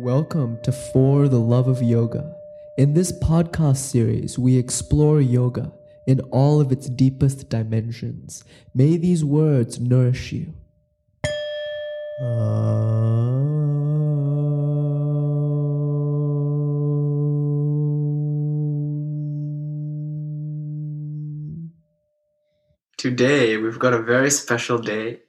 Welcome to For the Love of Yoga. In this podcast series, we explore yoga in all of its deepest dimensions. May these words nourish you. Um. Today, we've got a very special day.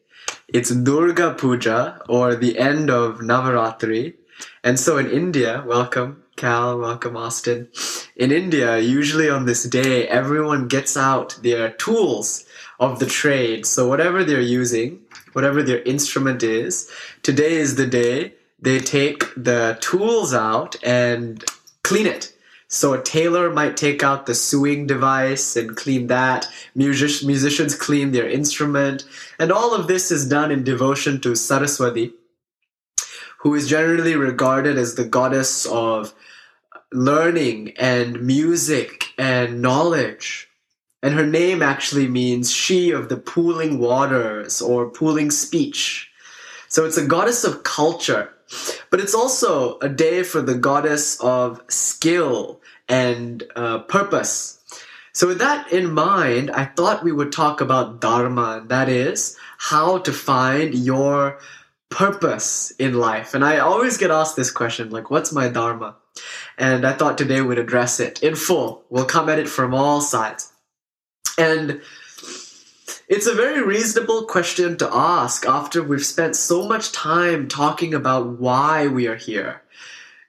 It's Durga Puja, or the end of Navaratri. And so in India, welcome, Cal, welcome, Austin. In India, usually on this day, everyone gets out their tools of the trade. So whatever they're using, whatever their instrument is, today is the day they take the tools out and clean it. So a tailor might take out the sewing device and clean that. Music- musicians clean their instrument. And all of this is done in devotion to Saraswati, who is generally regarded as the goddess of learning and music and knowledge. And her name actually means she of the pooling waters or pooling speech. So it's a goddess of culture. But it's also a day for the goddess of skill and uh, purpose. So, with that in mind, I thought we would talk about Dharma, and that is how to find your purpose in life. And I always get asked this question like, what's my Dharma? And I thought today we'd address it in full. We'll come at it from all sides. And it's a very reasonable question to ask after we've spent so much time talking about why we are here.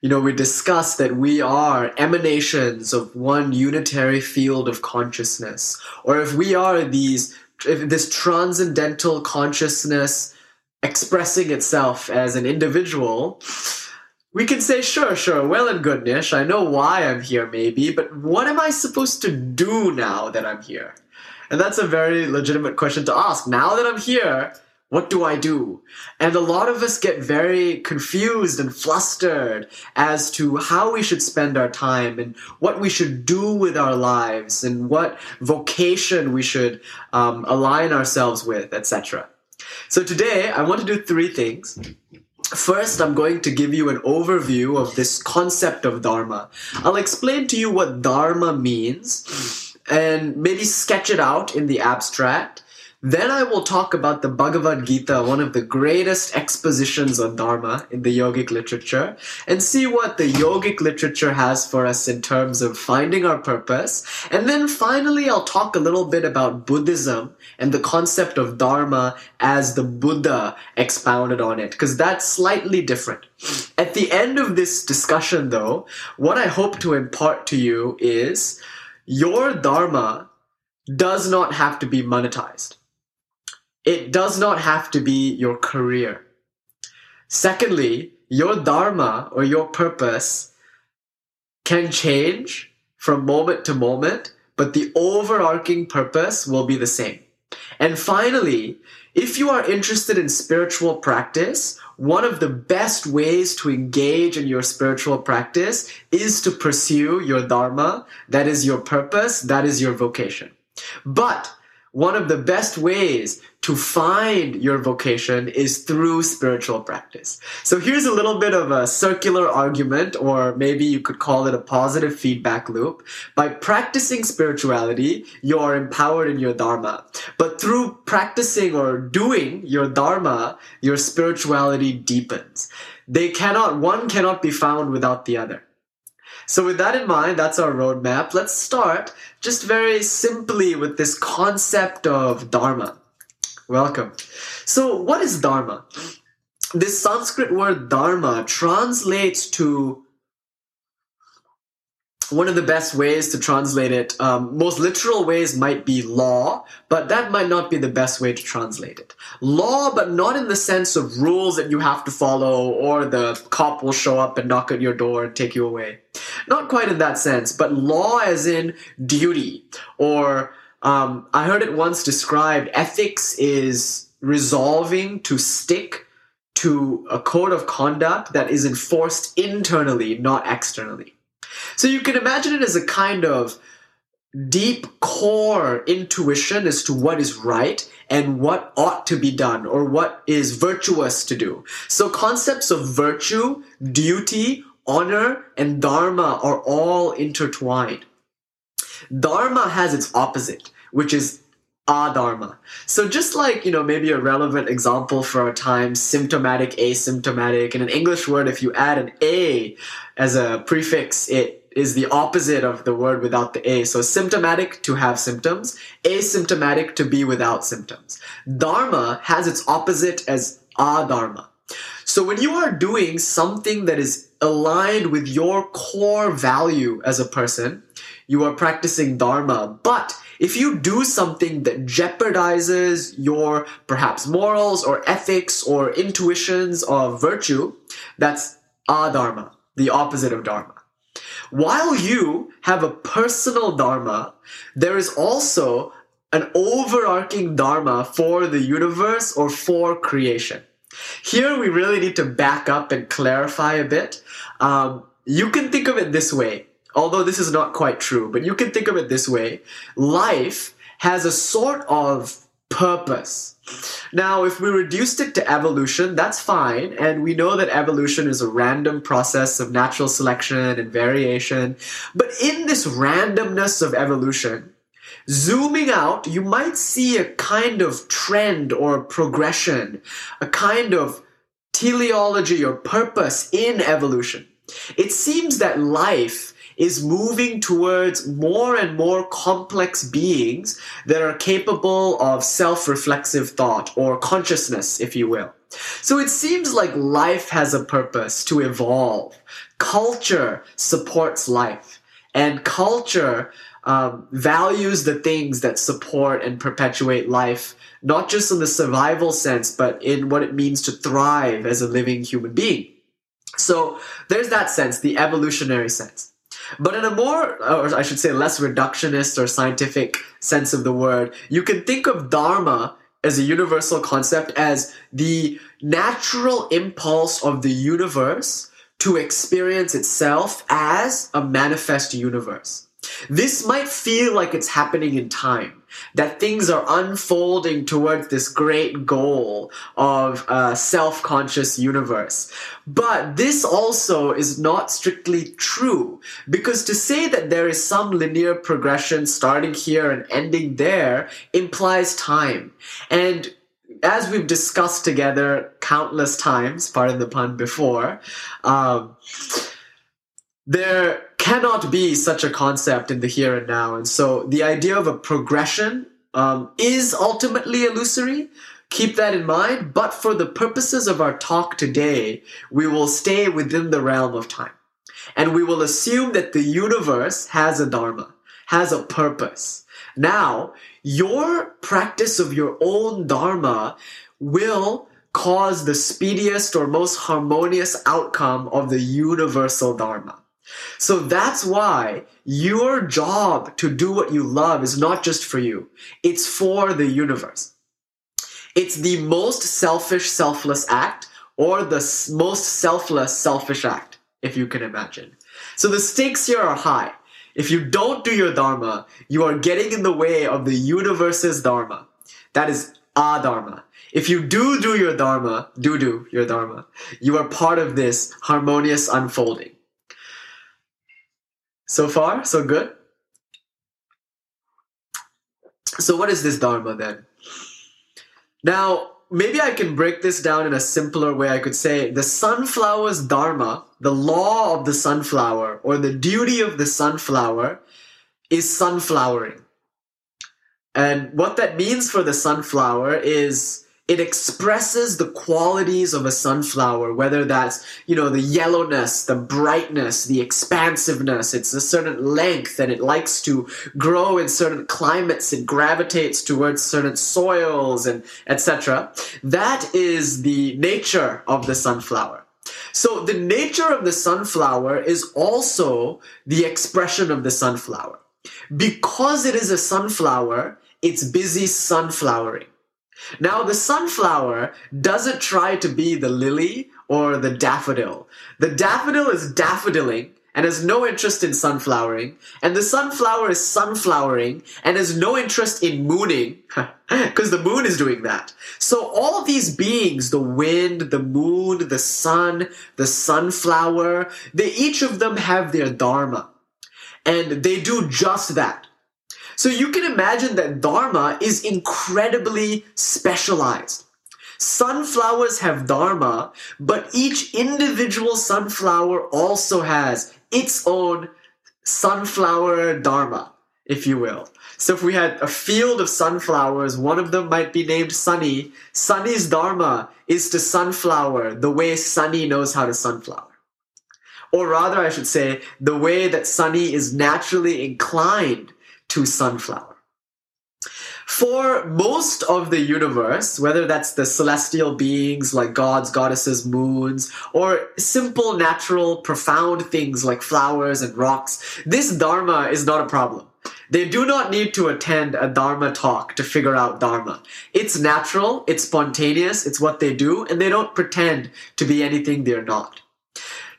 You know, we discussed that we are emanations of one unitary field of consciousness, or if we are these, if this transcendental consciousness expressing itself as an individual, we can say, sure, sure, well and good, Nish. I know why I'm here, maybe, but what am I supposed to do now that I'm here? And that's a very legitimate question to ask. Now that I'm here, what do I do? And a lot of us get very confused and flustered as to how we should spend our time and what we should do with our lives and what vocation we should um, align ourselves with, etc. So today, I want to do three things. First, I'm going to give you an overview of this concept of Dharma. I'll explain to you what Dharma means and maybe sketch it out in the abstract. Then I will talk about the Bhagavad Gita, one of the greatest expositions on Dharma in the yogic literature, and see what the yogic literature has for us in terms of finding our purpose. And then finally, I'll talk a little bit about Buddhism and the concept of Dharma as the Buddha expounded on it, because that's slightly different. At the end of this discussion, though, what I hope to impart to you is your Dharma does not have to be monetized. It does not have to be your career. Secondly, your Dharma or your purpose can change from moment to moment, but the overarching purpose will be the same. And finally, if you are interested in spiritual practice, one of the best ways to engage in your spiritual practice is to pursue your dharma. That is your purpose. That is your vocation. But one of the best ways to find your vocation is through spiritual practice. So here's a little bit of a circular argument, or maybe you could call it a positive feedback loop. By practicing spirituality, you are empowered in your dharma. But through practicing or doing your dharma, your spirituality deepens. They cannot, one cannot be found without the other. So, with that in mind, that's our roadmap. Let's start just very simply with this concept of Dharma. Welcome. So, what is Dharma? This Sanskrit word Dharma translates to one of the best ways to translate it, um, most literal ways might be law, but that might not be the best way to translate it. Law, but not in the sense of rules that you have to follow or the cop will show up and knock at your door and take you away. Not quite in that sense, but law as in duty. Or um, I heard it once described ethics is resolving to stick to a code of conduct that is enforced internally, not externally. So you can imagine it as a kind of deep core intuition as to what is right and what ought to be done or what is virtuous to do. So concepts of virtue, duty, honor, and dharma are all intertwined. Dharma has its opposite, which is adharma. So just like, you know, maybe a relevant example for our time, symptomatic, asymptomatic, in an English word, if you add an A as a prefix, it is the opposite of the word without the A. So symptomatic to have symptoms, asymptomatic to be without symptoms. Dharma has its opposite as adharma. So when you are doing something that is aligned with your core value as a person, you are practicing dharma. But if you do something that jeopardizes your perhaps morals or ethics or intuitions of virtue, that's adharma, the opposite of dharma. While you have a personal dharma, there is also an overarching dharma for the universe or for creation. Here we really need to back up and clarify a bit. Um, you can think of it this way, although this is not quite true, but you can think of it this way. Life has a sort of purpose. Now, if we reduced it to evolution, that's fine. And we know that evolution is a random process of natural selection and variation. But in this randomness of evolution, zooming out, you might see a kind of trend or progression, a kind of teleology or purpose in evolution. It seems that life is moving towards more and more complex beings that are capable of self-reflexive thought or consciousness, if you will. So it seems like life has a purpose to evolve. Culture supports life and culture um, values the things that support and perpetuate life, not just in the survival sense, but in what it means to thrive as a living human being. So there's that sense, the evolutionary sense. But in a more, or I should say, less reductionist or scientific sense of the word, you can think of Dharma as a universal concept as the natural impulse of the universe to experience itself as a manifest universe. This might feel like it's happening in time, that things are unfolding towards this great goal of a self-conscious universe. But this also is not strictly true, because to say that there is some linear progression starting here and ending there implies time. And as we've discussed together countless times, pardon the pun, before, um, there cannot be such a concept in the here and now. And so the idea of a progression um, is ultimately illusory. Keep that in mind. But for the purposes of our talk today, we will stay within the realm of time. And we will assume that the universe has a dharma, has a purpose. Now, your practice of your own dharma will cause the speediest or most harmonious outcome of the universal dharma. So that's why your job to do what you love is not just for you. It's for the universe. It's the most selfish, selfless act or the most selfless, selfish act, if you can imagine. So the stakes here are high. If you don't do your dharma, you are getting in the way of the universe's dharma. That is adharma. If you do do your dharma, do do your dharma, you are part of this harmonious unfolding. So far, so good. So, what is this Dharma then? Now, maybe I can break this down in a simpler way. I could say the sunflower's Dharma, the law of the sunflower, or the duty of the sunflower, is sunflowering. And what that means for the sunflower is it expresses the qualities of a sunflower, whether that's, you know, the yellowness, the brightness, the expansiveness, it's a certain length and it likes to grow in certain climates, it gravitates towards certain soils and etc. That is the nature of the sunflower. So the nature of the sunflower is also the expression of the sunflower. Because it is a sunflower, it's busy sunflowering. Now, the sunflower doesn't try to be the lily or the daffodil. The daffodil is daffodiling and has no interest in sunflowering, and the sunflower is sunflowering and has no interest in mooning, because the moon is doing that. So all these beings, the wind, the moon, the sun, the sunflower, they each of them have their dharma. And they do just that. So you can imagine that dharma is incredibly specialized. Sunflowers have dharma, but each individual sunflower also has its own sunflower dharma, if you will. So if we had a field of sunflowers, one of them might be named Sunny. Sunny's dharma is to sunflower the way Sunny knows how to sunflower. Or rather, I should say, the way that Sunny is naturally inclined to sunflower. For most of the universe, whether that's the celestial beings like gods, goddesses, moons, or simple, natural, profound things like flowers and rocks, this dharma is not a problem. They do not need to attend a dharma talk to figure out dharma. It's natural, it's spontaneous, it's what they do, and they don't pretend to be anything they're not.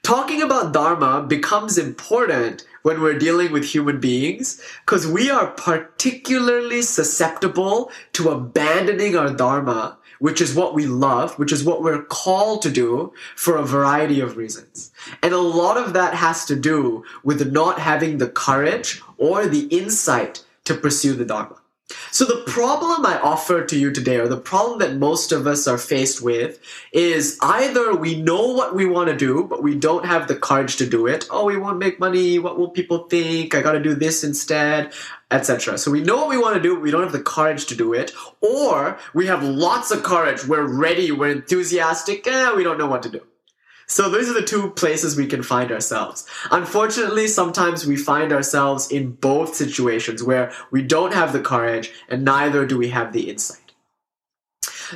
Talking about dharma becomes important when we're dealing with human beings because we are particularly susceptible to abandoning our dharma which is what we love, which is what we're called to do for a variety of reasons. And a lot of that has to do with not having the courage or the insight to pursue the Dharma. So the problem I offer to you today, or the problem that most of us are faced with, is either we know what we want to do, but we don't have the courage to do it. Oh, we won't make money. What will people think? I got to do this instead, etc. So we know what we want to do, but we don't have the courage to do it. Or we have lots of courage. We're ready. We're enthusiastic. Eh, we don't know what to do. So those are the two places we can find ourselves. Unfortunately, sometimes we find ourselves in both situations where we don't have the courage and neither do we have the insight.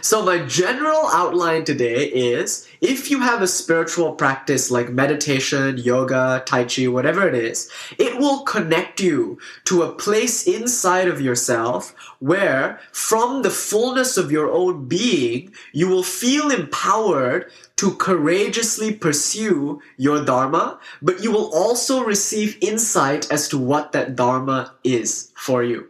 So my general outline today is if you have a spiritual practice like meditation, yoga, tai chi, whatever it is, it will connect you to a place inside of yourself where from the fullness of your own being, you will feel empowered to courageously pursue your dharma, but you will also receive insight as to what that dharma is for you.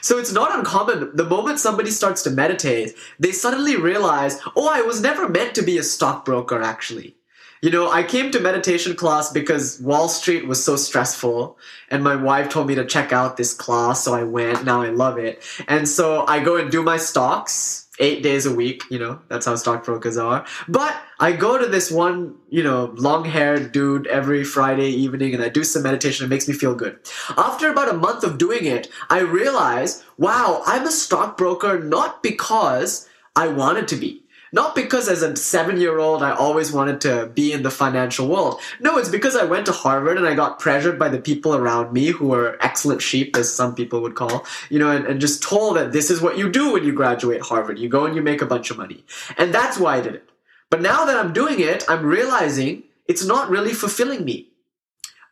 So it's not uncommon. The moment somebody starts to meditate, they suddenly realize, oh, I was never meant to be a stockbroker, actually. You know, I came to meditation class because Wall Street was so stressful, and my wife told me to check out this class, so I went. Now I love it. And so I go and do my stocks, eight days a week, you know, that's how stockbrokers are. But I go to this one, you know, long haired dude every Friday evening and I do some meditation. It makes me feel good. After about a month of doing it, I realize, wow, I'm a stockbroker not because I wanted to be. Not because as a seven year old I always wanted to be in the financial world. No, it's because I went to Harvard and I got pressured by the people around me who were excellent sheep, as some people would call, you know, and, and just told that this is what you do when you graduate Harvard. You go and you make a bunch of money. And that's why I did it. But now that I'm doing it, I'm realizing it's not really fulfilling me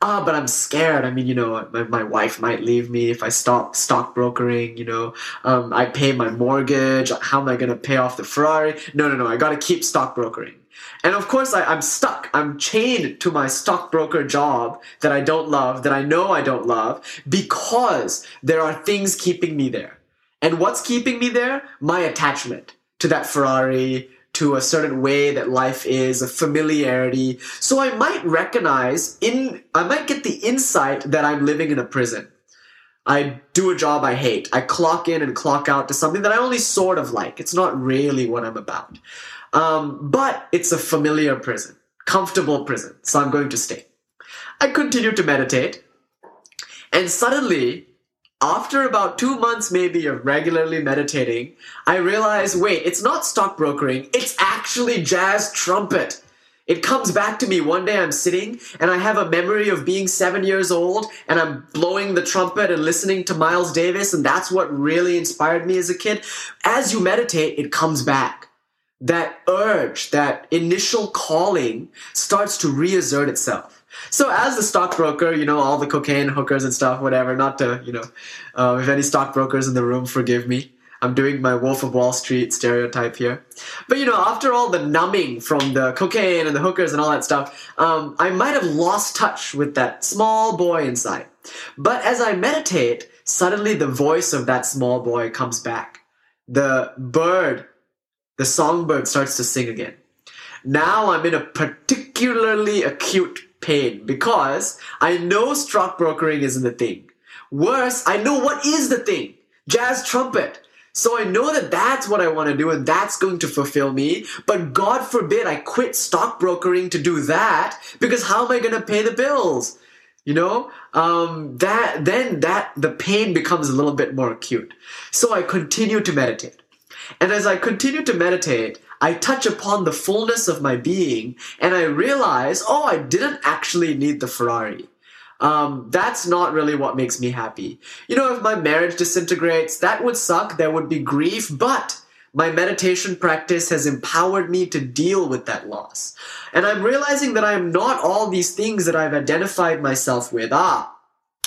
ah, but I'm scared. I mean, you know, my, my wife might leave me if I stop stockbrokering, you know, um, I pay my mortgage. How am I going to pay off the Ferrari? No, no, no. I got to keep stockbrokering. And of course, I, I'm stuck. I'm chained to my stockbroker job that I don't love, that I know I don't love, because there are things keeping me there. And what's keeping me there? My attachment to that Ferrari, to a certain way that life is, a familiarity. So I might recognize in, I might get the insight that I'm living in a prison. I do a job I hate. I clock in and clock out to something that I only sort of like. It's not really what I'm about. Um, but it's a familiar prison, comfortable prison. So I'm going to stay. I continue to meditate. And suddenly, after about two months maybe of regularly meditating, I realized wait, it's not stockbrokering, it's actually jazz trumpet. It comes back to me one day I'm sitting and I have a memory of being seven years old and I'm blowing the trumpet and listening to Miles Davis, and that's what really inspired me as a kid. As you meditate, it comes back. That urge, that initial calling starts to reassert itself. So as the stockbroker, you know, all the cocaine hookers and stuff, whatever, not to, you know, uh, if any stockbrokers in the room, forgive me. I'm doing my Wolf of Wall Street stereotype here. But you know, after all the numbing from the cocaine and the hookers and all that stuff, um, I might have lost touch with that small boy inside. But as I meditate, suddenly the voice of that small boy comes back. The bird, the songbird starts to sing again. Now I'm in a particularly acute pain because I know stock brokering isn't the thing. Worse, I know what is the thing jazz trumpet. So I know that that's what I want to do and that's going to fulfill me. But God forbid I quit stock brokering to do that because how am I going to pay the bills? You know, um, that then that the pain becomes a little bit more acute. So I continue to meditate. And as I continue to meditate, I touch upon the fullness of my being and I realize, oh, I didn't actually need the Ferrari. Um, that's not really what makes me happy. You know, if my marriage disintegrates, that would suck, there would be grief, but my meditation practice has empowered me to deal with that loss. And I'm realizing that I am not all these things that I've identified myself with. Ah,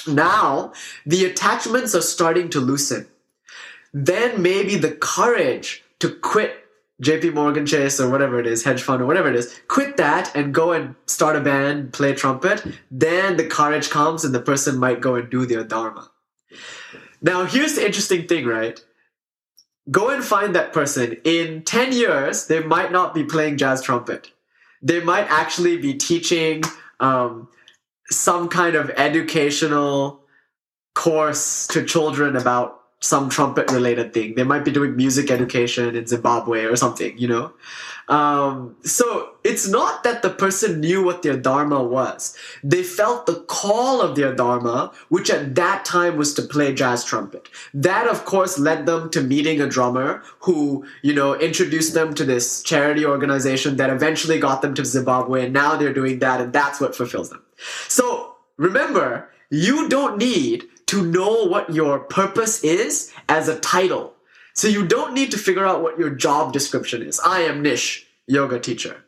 now the attachments are starting to loosen. Then maybe the courage to quit JP Morgan Chase or whatever it is, hedge fund or whatever it is, quit that and go and start a band, play trumpet, then the courage comes and the person might go and do their dharma. Now, here's the interesting thing, right? Go and find that person. In 10 years, they might not be playing jazz trumpet. They might actually be teaching um, some kind of educational course to children about some trumpet related thing. They might be doing music education in Zimbabwe or something, you know? Um, so it's not that the person knew what their dharma was. They felt the call of their dharma, which at that time was to play jazz trumpet. That, of course, led them to meeting a drummer who, you know, introduced them to this charity organization that eventually got them to Zimbabwe. And now they're doing that, and that's what fulfills them. So remember, you don't need to know what your purpose is as a title. So you don't need to figure out what your job description is. I am Nish, yoga teacher.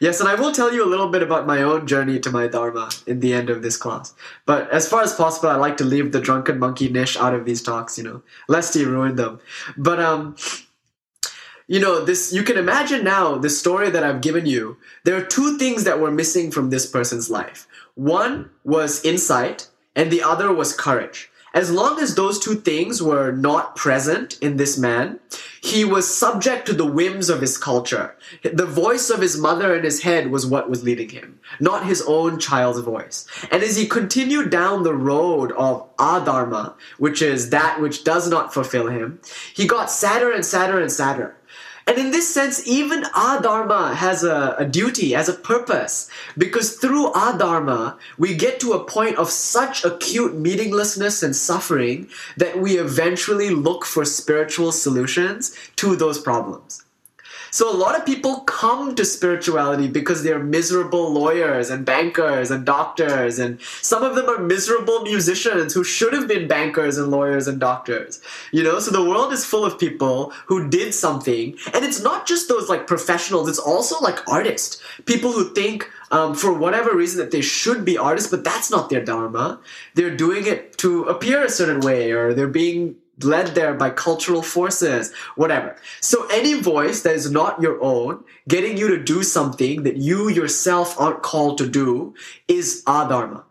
Yes, and I will tell you a little bit about my own journey to my Dharma in the end of this class. But as far as possible, I like to leave the drunken monkey Nish out of these talks, you know, lest he ruin them. But, um, you know, this, you can imagine now the story that I've given you. There are two things that were missing from this person's life. One was insight, and the other was courage. As long as those two things were not present in this man, he was subject to the whims of his culture. The voice of his mother in his head was what was leading him, not his own child's voice. And as he continued down the road of adharma, which is that which does not fulfill him, he got sadder and sadder and sadder. And in this sense, even our Dharma has a, a, duty, has a purpose. Because through our Dharma, we get to a point of such acute meaninglessness and suffering that we eventually look for spiritual solutions to those problems. So a lot of people come to spirituality because they're miserable lawyers and bankers and doctors, and some of them are miserable musicians who should have been bankers and lawyers and doctors. You know, so the world is full of people who did something, and it's not just those like professionals, it's also like artists. People who think um, for whatever reason that they should be artists, but that's not their dharma. They're doing it to appear a certain way, or they're being led there by cultural forces, whatever. So any voice that is not your own, getting you to do something that you yourself aren't called to do, is adharma.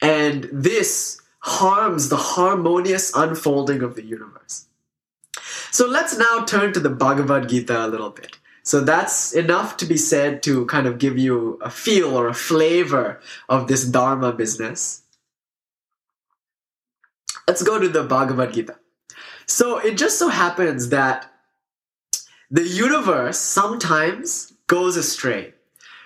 And this harms the harmonious unfolding of the universe. So let's now turn to the Bhagavad Gita a little bit. So that's enough to be said to kind of give you a feel or a flavor of this Dharma business. Let's go to the Bhagavad Gita. So it just so happens that the universe sometimes goes astray.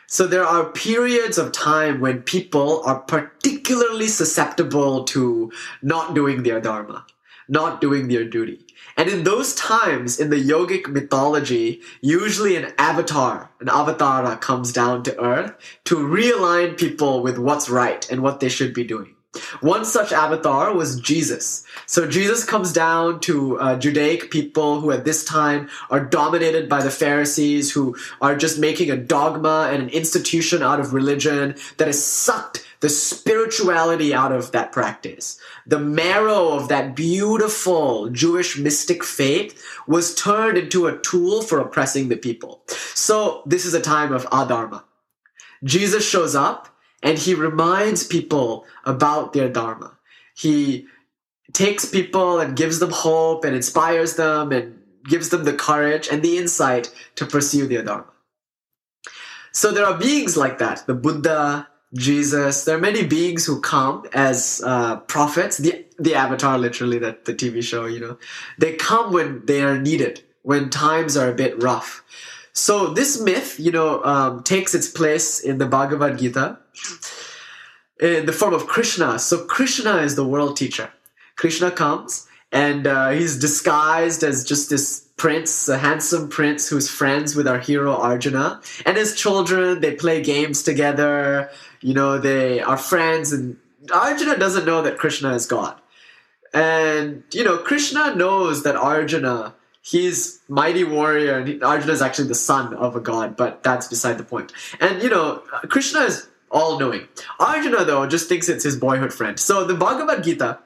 So there are periods of time when people are particularly susceptible to not doing their dharma, not doing their duty. And in those times, in the yogic mythology, usually an avatar, an avatara comes down to earth to realign people with what's right and what they should be doing. One such avatar was Jesus. So Jesus comes down to uh, Judaic people who at this time are dominated by the Pharisees, who are just making a dogma and an institution out of religion that has sucked the spirituality out of that practice. The marrow of that beautiful Jewish mystic faith was turned into a tool for oppressing the people. So this is a time of adharma. Jesus shows up and he reminds people about their dharma. He takes people and gives them hope and inspires them and gives them the courage and the insight to pursue their dharma. So there are beings like that. The Buddha, Jesus. There are many beings who come as uh, prophets. The the Avatar, literally, that the TV show. You know, they come when they are needed, when times are a bit rough. So this myth, you know, um, takes its place in the Bhagavad Gita in the form of Krishna. So Krishna is the world teacher. Krishna comes and uh, he's disguised as just this prince, a handsome prince who's friends with our hero Arjuna. And his children, they play games together. You know, they are friends, and Arjuna doesn't know that Krishna is God. And, you know, Krishna knows that Arjuna, he's mighty warrior, and Arjuna is actually the son of a god, but that's beside the point. And, you know, Krishna is all knowing. Arjuna, though, just thinks it's his boyhood friend. So the Bhagavad Gita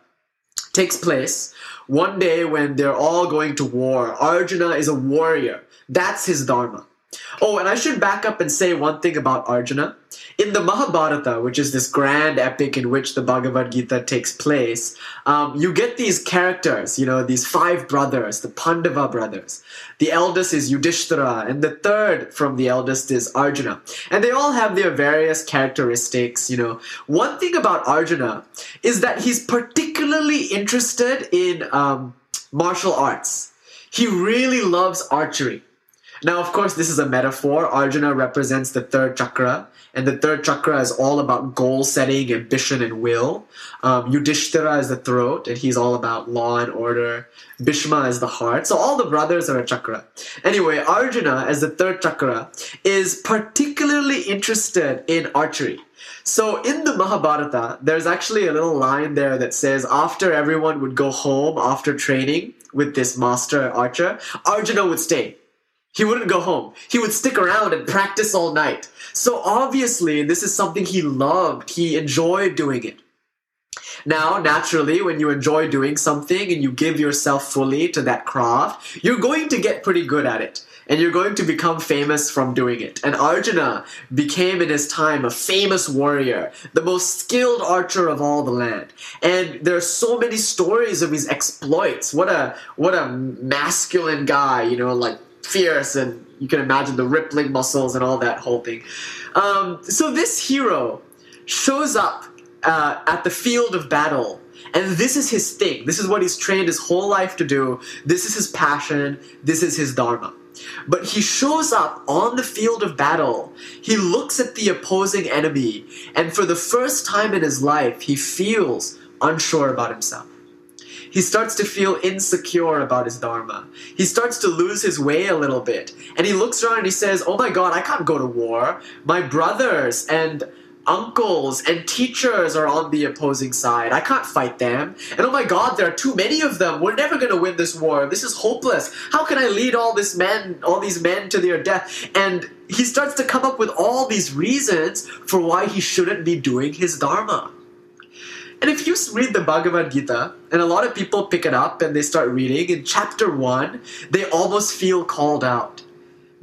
takes place one day when they're all going to war. Arjuna is a warrior. That's his dharma. Oh, and I should back up and say one thing about Arjuna. In the Mahabharata, which is this grand epic in which the Bhagavad Gita takes place, um, you get these characters, you know, these five brothers, the Pandava brothers. The eldest is Yudhishthira, and the third from the eldest is Arjuna. And they all have their various characteristics, you know. One thing about Arjuna is that he's particularly interested in um, martial arts. He really loves archery now, of course, this is a metaphor. Arjuna represents the third chakra, and the third chakra is all about goal setting, ambition, and will. Um, Yudhishthira is the throat, and he's all about law and order. Bhishma is the heart. So all the brothers are a chakra. Anyway, Arjuna, as the third chakra, is particularly interested in archery. So in the Mahabharata, there's actually a little line there that says after everyone would go home after training with this master archer, Arjuna would stay he wouldn't go home. He would stick around and practice all night. So obviously, this is something he loved. He enjoyed doing it. Now, naturally, when you enjoy doing something and you give yourself fully to that craft, you're going to get pretty good at it. And you're going to become famous from doing it. And Arjuna became in his time a famous warrior, the most skilled archer of all the land. And there are so many stories of his exploits. What a what a masculine guy, you know, like fierce and you can imagine the rippling muscles and all that whole thing. Um, so this hero shows up uh, at the field of battle and this is his thing. This is what he's trained his whole life to do. This is his passion. This is his dharma. But he shows up on the field of battle. He looks at the opposing enemy, and for the first time in his life, he feels unsure about himself he starts to feel insecure about his dharma. He starts to lose his way a little bit. And he looks around and he says, Oh my god, I can't go to war. My brothers and uncles and teachers are on the opposing side. I can't fight them. And oh my god, there are too many of them. We're never going to win this war. This is hopeless. How can I lead all this men, all these men to their death? And he starts to come up with all these reasons for why he shouldn't be doing his dharma. And if you read the Bhagavad Gita, and a lot of people pick it up and they start reading, in chapter 1, they almost feel called out.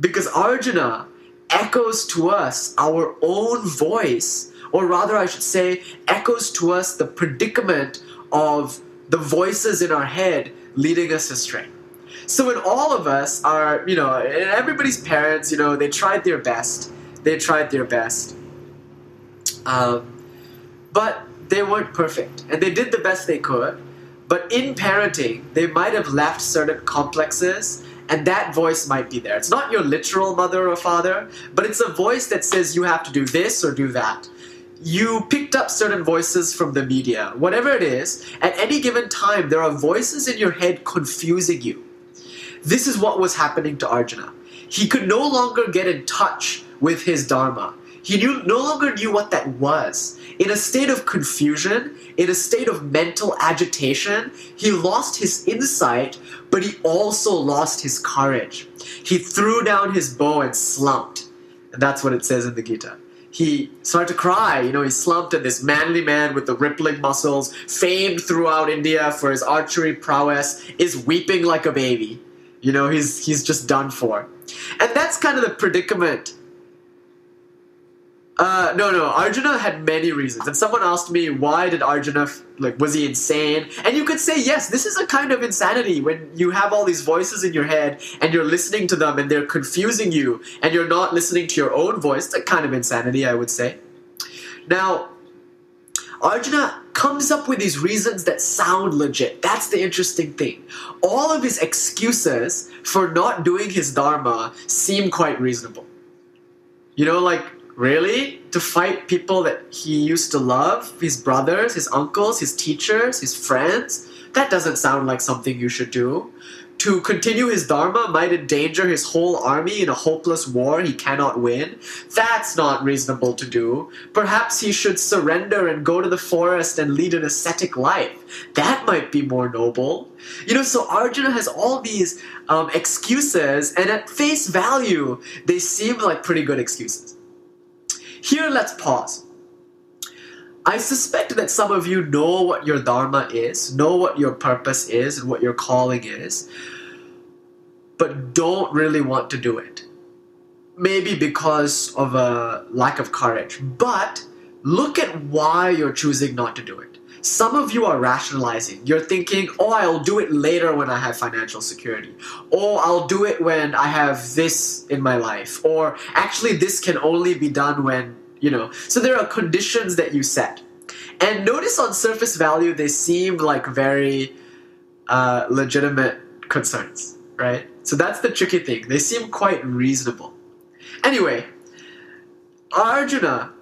Because Arjuna echoes to us our own voice, or rather, I should say, echoes to us the predicament of the voices in our head leading us astray. So when all of us are, you know, everybody's parents, you know, they tried their best. They tried their best. Um, but they weren't perfect and they did the best they could. But in parenting, they might have left certain complexes and that voice might be there. It's not your literal mother or father, but it's a voice that says you have to do this or do that. You picked up certain voices from the media, whatever it is, at any given time, there are voices in your head confusing you. This is what was happening to Arjuna. He could no longer get in touch with his Dharma. He knew, no longer knew what that was. In a state of confusion, in a state of mental agitation, he lost his insight, but he also lost his courage. He threw down his bow and slumped. And that's what it says in the Gita. he started to cry. You know, he slumped, and this manly man with the rippling muscles, famed throughout India for his archery prowess, is weeping like a baby. You know, he's he's just done for, and that's kind of the predicament uh, no, no. Arjuna had many reasons, and someone asked me why did Arjuna like was he insane? And you could say yes, this is a kind of insanity when you have all these voices in your head and you're listening to them and they're confusing you, and you're not listening to your own voice. It's a kind of insanity, I would say. Now, Arjuna comes up with these reasons that sound legit. That's the interesting thing. All of his excuses for not doing his dharma seem quite reasonable. You know, like Really? To fight people that he used to love? His brothers, his uncles, his teachers, his friends? That doesn't sound like something you should do. To continue his dharma might endanger his whole army in a hopeless war he cannot win. That's not reasonable to do. Perhaps he should surrender and go to the forest and lead an ascetic life. That might be more noble. You know, so Arjuna has all these um, excuses, and at face value, they seem like pretty good excuses. Here, let's pause. I suspect that some of you know what your Dharma is, know what your purpose is, and what your calling is, but don't really want to do it. Maybe because of a lack of courage. But look at why you're choosing not to do it. Some of you are rationalizing. You're thinking, oh, I'll do it later when I have financial security. Or I'll do it when I have this in my life. Or actually, this can only be done when, you know. So there are conditions that you set. And notice on surface value, they seem like very uh, legitimate concerns, right? So that's the tricky thing. They seem quite reasonable. Anyway, Arjuna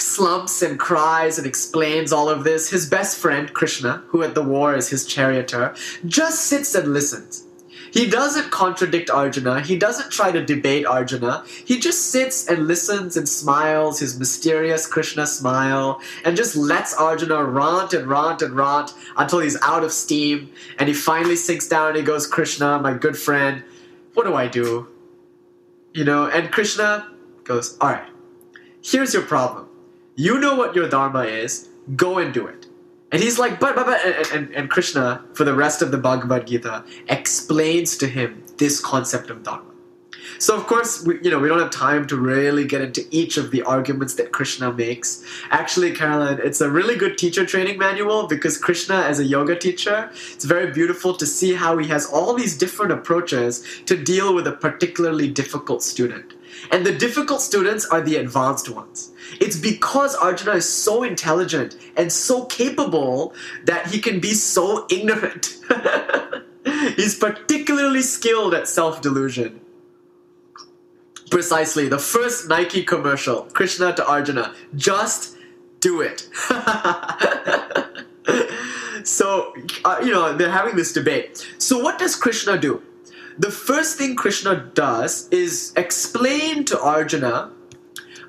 slumps and cries and explains all of this, his best friend, Krishna, who at the war is his charioteer, just sits and listens. He doesn't contradict Arjuna, he doesn't try to debate Arjuna, he just sits and listens and smiles his mysterious Krishna smile and just lets Arjuna rant and rant and rant until he's out of steam. And he finally sinks down. And he goes, Krishna, my good friend, what do I do? You know, and Krishna goes, Alright, here's your problem you know what your dharma is go and do it. And he's like but but but and, and, and krishna for the rest of the bhagavad gita explains to him this concept of dharma. So of course we, you know we don't have time to really get into each of the arguments that krishna makes. Actually carolyn it's a really good teacher training manual because krishna as a yoga teacher it's very beautiful to see how he has all these different approaches to deal with a particularly difficult student. And the difficult students are the advanced ones. It's because Arjuna is so intelligent and so capable that he can be so ignorant. He's particularly skilled at self delusion. Precisely, the first Nike commercial, Krishna to Arjuna, just do it. so, uh, you know, they're having this debate. So, what does Krishna do? the first thing Krishna does is explain to Arjuna.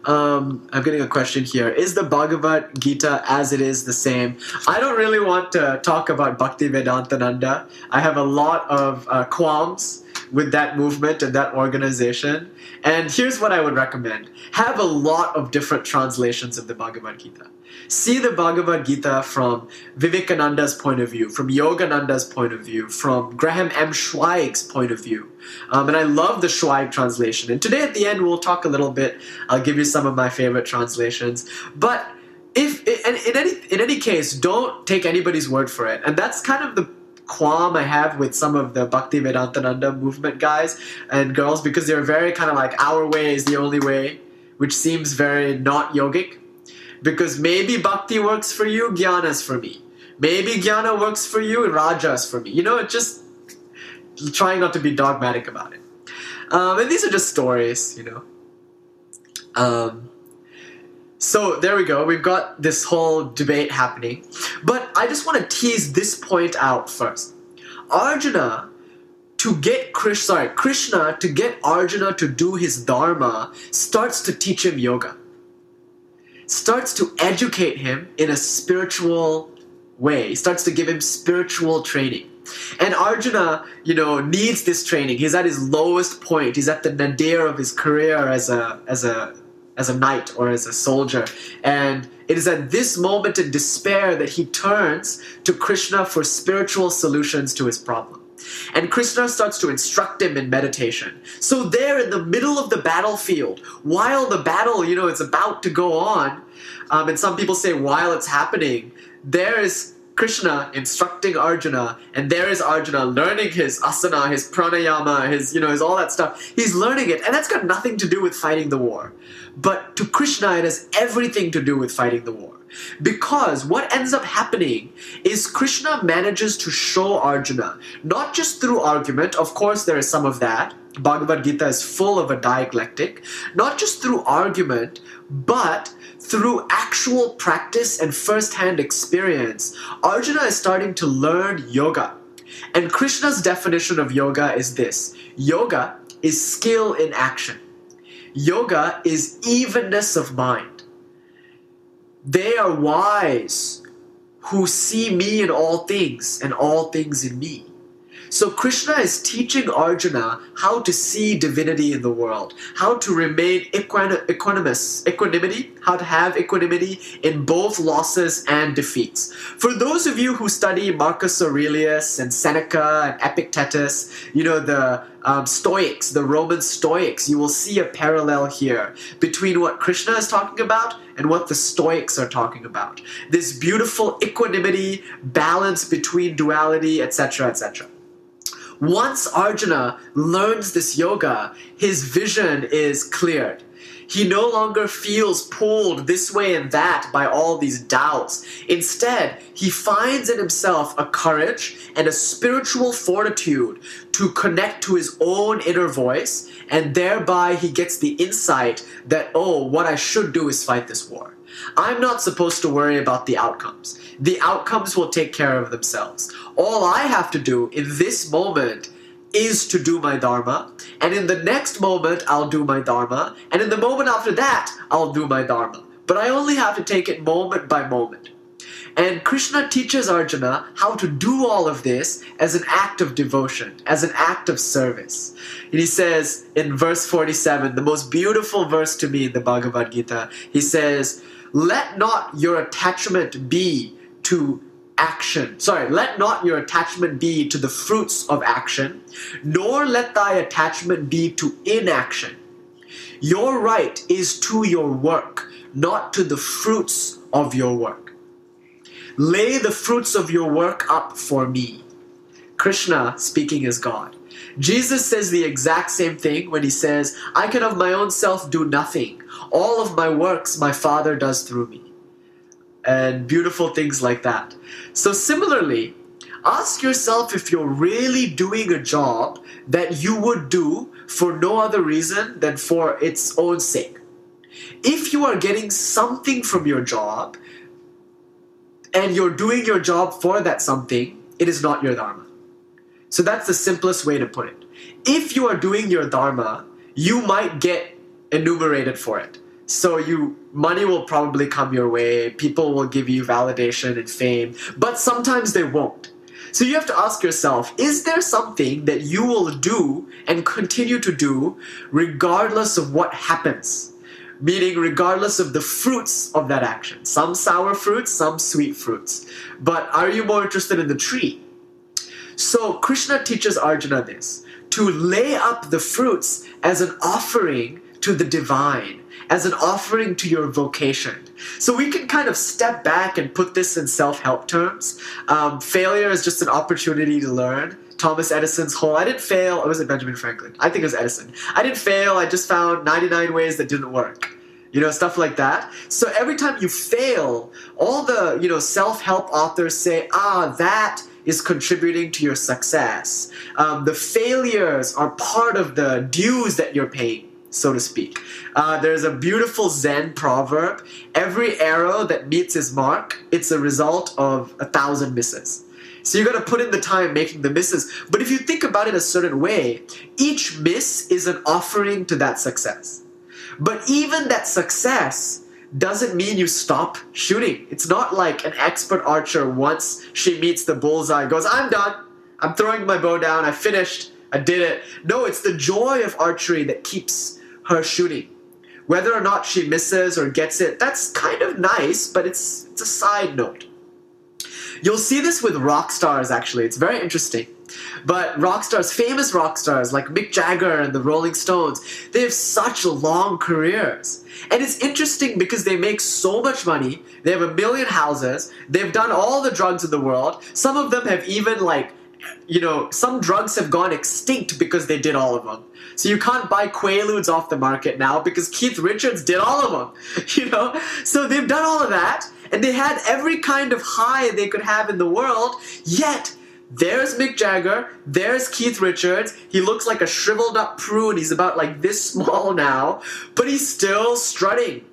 Um, I'm getting a question here. Is the Bhagavad Gita as it is the same? I don't really want to talk about Bhakti Vedantananda. I have a lot of uh, qualms with that movement and that organization. And here's what I would recommend have a lot of different translations of the Bhagavad Gita see the Bhagavad Gita from Vivekananda's point of view, from Yogananda's point of view, from Graham M. Schweig's point of view. Um, and I love the Schweig translation. And today at the end, we'll talk a little bit. I'll give you some of my favorite translations. But if in, in any in any case, don't take anybody's word for it. And that's kind of the qualm I have with some of the Bhakti Vedantananda movement guys and girls because they're very kind of like our way is the only way, which seems very not yogic. Because maybe bhakti works for you, jnana is for me. Maybe jnana works for you, raja is for me. You know, just trying not to be dogmatic about it. Um, and these are just stories, you know. Um, so there we go. We've got this whole debate happening. But I just want to tease this point out first. Arjuna to get Krish, sorry, Krishna to get Arjuna to do his dharma starts to teach him yoga starts to educate him in a spiritual way. He starts to give him spiritual training. And Arjuna, you know, needs this training. He's at his lowest point. He's at the nadir of his career as a as a as a knight or as a soldier. And it is at this moment in despair that he turns to Krishna for spiritual solutions to his problem. And Krishna starts to instruct him in meditation. So, there in the middle of the battlefield, while the battle, you know, is about to go on, um, and some people say while it's happening, there is Krishna instructing Arjuna, and there is Arjuna learning his asana, his pranayama, his, you know, his all that stuff. He's learning it, and that's got nothing to do with fighting the war. But to Krishna, it has everything to do with fighting the war. Because what ends up happening is Krishna manages to show Arjuna, not just through argument, of course, there is some of that. Bhagavad Gita is full of a dialectic, not just through argument, but through actual practice and first hand experience. Arjuna is starting to learn yoga. And Krishna's definition of yoga is this yoga is skill in action, yoga is evenness of mind. They are wise who see me in all things and all things in me. So Krishna is teaching Arjuna how to see divinity in the world, how to remain equanimous, equanimity, how to have equanimity in both losses and defeats. For those of you who study Marcus Aurelius and Seneca and Epictetus, you know the um, Stoics, the Roman Stoics, you will see a parallel here between what Krishna is talking about and what the Stoics are talking about. This beautiful equanimity, balance between duality, etc., etc. Once Arjuna learns this yoga, his vision is cleared. He no longer feels pulled this way and that by all these doubts. Instead, he finds in himself a courage and a spiritual fortitude to connect to his own inner voice, and thereby he gets the insight that, oh, what I should do is fight this war. I'm not supposed to worry about the outcomes. The outcomes will take care of themselves. All I have to do in this moment is to do my dharma, and in the next moment, I'll do my dharma, and in the moment after that, I'll do my dharma. But I only have to take it moment by moment. And Krishna teaches Arjuna how to do all of this as an act of devotion, as an act of service. And he says in verse 47, the most beautiful verse to me in the Bhagavad Gita, he says, Let not your attachment be to action. Sorry, let not your attachment be to the fruits of action, nor let thy attachment be to inaction. Your right is to your work, not to the fruits of your work. Lay the fruits of your work up for me. Krishna speaking as God. Jesus says the exact same thing when he says, I can of my own self do nothing. All of my works my Father does through me. And beautiful things like that. So, similarly, ask yourself if you're really doing a job that you would do for no other reason than for its own sake. If you are getting something from your job and you're doing your job for that something, it is not your dharma. So that's the simplest way to put it. If you are doing your dharma, you might get enumerated for it. So you money will probably come your way, people will give you validation and fame, but sometimes they won't. So you have to ask yourself, is there something that you will do and continue to do regardless of what happens? Meaning regardless of the fruits of that action. Some sour fruits, some sweet fruits. But are you more interested in the tree? So Krishna teaches Arjuna this to lay up the fruits as an offering to the divine as an offering to your vocation. So we can kind of step back and put this in self help terms. Um, failure is just an opportunity to learn. Thomas Edison's whole I didn't fail, or was it Benjamin Franklin? I think it was Edison. I didn't fail, I just found 99 ways that didn't work. You know, stuff like that. So every time you fail, all the, you know, self-help authors say, ah, that is contributing to your success. Um, the failures are part of the dues that you're paying so to speak. Uh, there's a beautiful Zen proverb every arrow that meets its mark, it's a result of a thousand misses. So you gotta put in the time making the misses. But if you think about it a certain way, each miss is an offering to that success. But even that success doesn't mean you stop shooting. It's not like an expert archer once she meets the bullseye goes, I'm done. I'm throwing my bow down. I finished. I did it. No, it's the joy of archery that keeps her shooting. Whether or not she misses or gets it, that's kind of nice, but it's it's a side note. You'll see this with rock stars actually. It's very interesting. But rock stars, famous rock stars like Mick Jagger and the Rolling Stones, they have such long careers. And it's interesting because they make so much money. They have a million houses. They've done all the drugs in the world. Some of them have even like you know, some drugs have gone extinct because they did all of them. So you can't buy Quaaludes off the market now because Keith Richards did all of them. You know? So they've done all of that and they had every kind of high they could have in the world, yet there's Mick Jagger, there's Keith Richards. He looks like a shriveled up prune. He's about like this small now, but he's still strutting.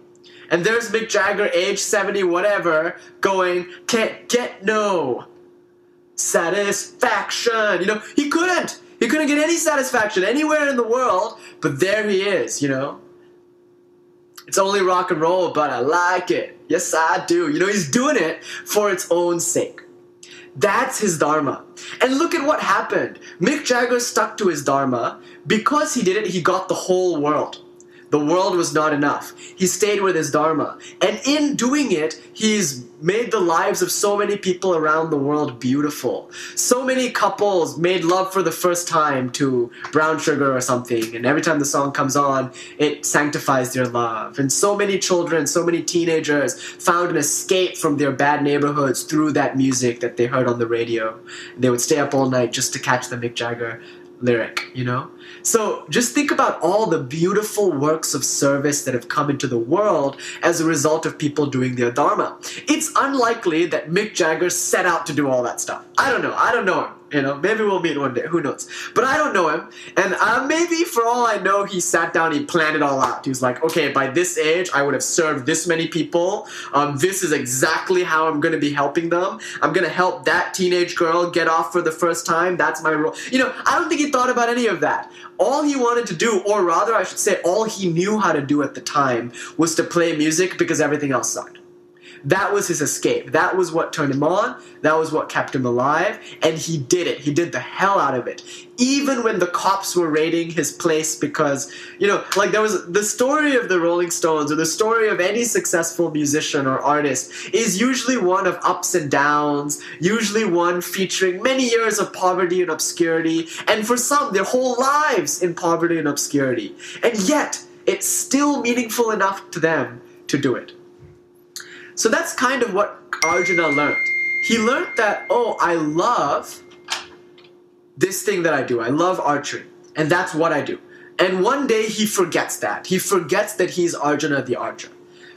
And there's Mick Jagger, age 70, whatever, going, can't get no satisfaction. You know, he couldn't. He couldn't get any satisfaction anywhere in the world, but there he is, you know. It's only rock and roll, but I like it. Yes, I do. You know, he's doing it for its own sake. That's his dharma. And look at what happened. Mick Jagger stuck to his dharma. Because he did it, he got the whole world. The world was not enough. He stayed with his Dharma. And in doing it, he's made the lives of so many people around the world beautiful. So many couples made love for the first time to Brown Sugar or something. And every time the song comes on, it sanctifies their love. And so many children, so many teenagers found an escape from their bad neighborhoods through that music that they heard on the radio. They would stay up all night just to catch the Mick Jagger lyric, you know? So just think about all the beautiful works of service that have come into the world as a result of people doing their dharma. It's unlikely that Mick Jagger set out to do all that stuff. I don't know. I don't know him. You know, maybe we'll meet one day. Who knows? But I don't know him. And uh, maybe for all I know, he sat down, he planned it all out. He was like, okay, by this age, I would have served this many people. Um, this is exactly how I'm going to be helping them. I'm going to help that teenage girl get off for the first time. That's my role. You know, I don't think he thought about any of that. All he wanted to do, or rather, I should say, all he knew how to do at the time was to play music because everything else sucked. That was his escape. That was what turned him on. That was what kept him alive. And he did it. He did the hell out of it. Even when the cops were raiding his place because, you know, like there was the story of the Rolling Stones or the story of any successful musician or artist is usually one of ups and downs, usually one featuring many years of poverty and obscurity, and for some, their whole lives in poverty and obscurity. And yet, it's still meaningful enough to them to do it. So that's kind of what Arjuna learned. He learned that, oh, I love this thing that I do. I love archery. And that's what I do. And one day he forgets that. He forgets that he's Arjuna the archer.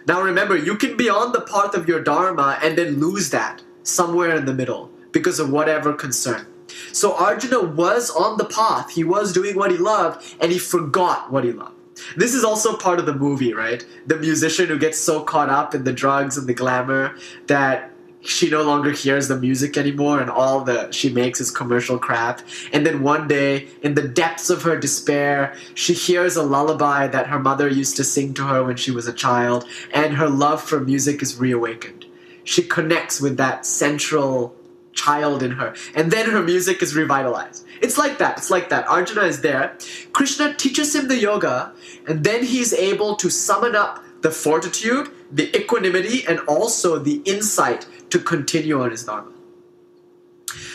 Now remember, you can be on the path of your Dharma and then lose that somewhere in the middle because of whatever concern. So Arjuna was on the path, he was doing what he loved, and he forgot what he loved. This is also part of the movie, right? The musician who gets so caught up in the drugs and the glamour that she no longer hears the music anymore and all that she makes is commercial crap. And then one day in the depths of her despair she hears a lullaby that her mother used to sing to her when she was a child and her love for music is reawakened. She connects with that central child in her and then her music is revitalized it's like that it's like that arjuna is there krishna teaches him the yoga and then he's able to summon up the fortitude, the equanimity, and also the insight to continue on his Dharma.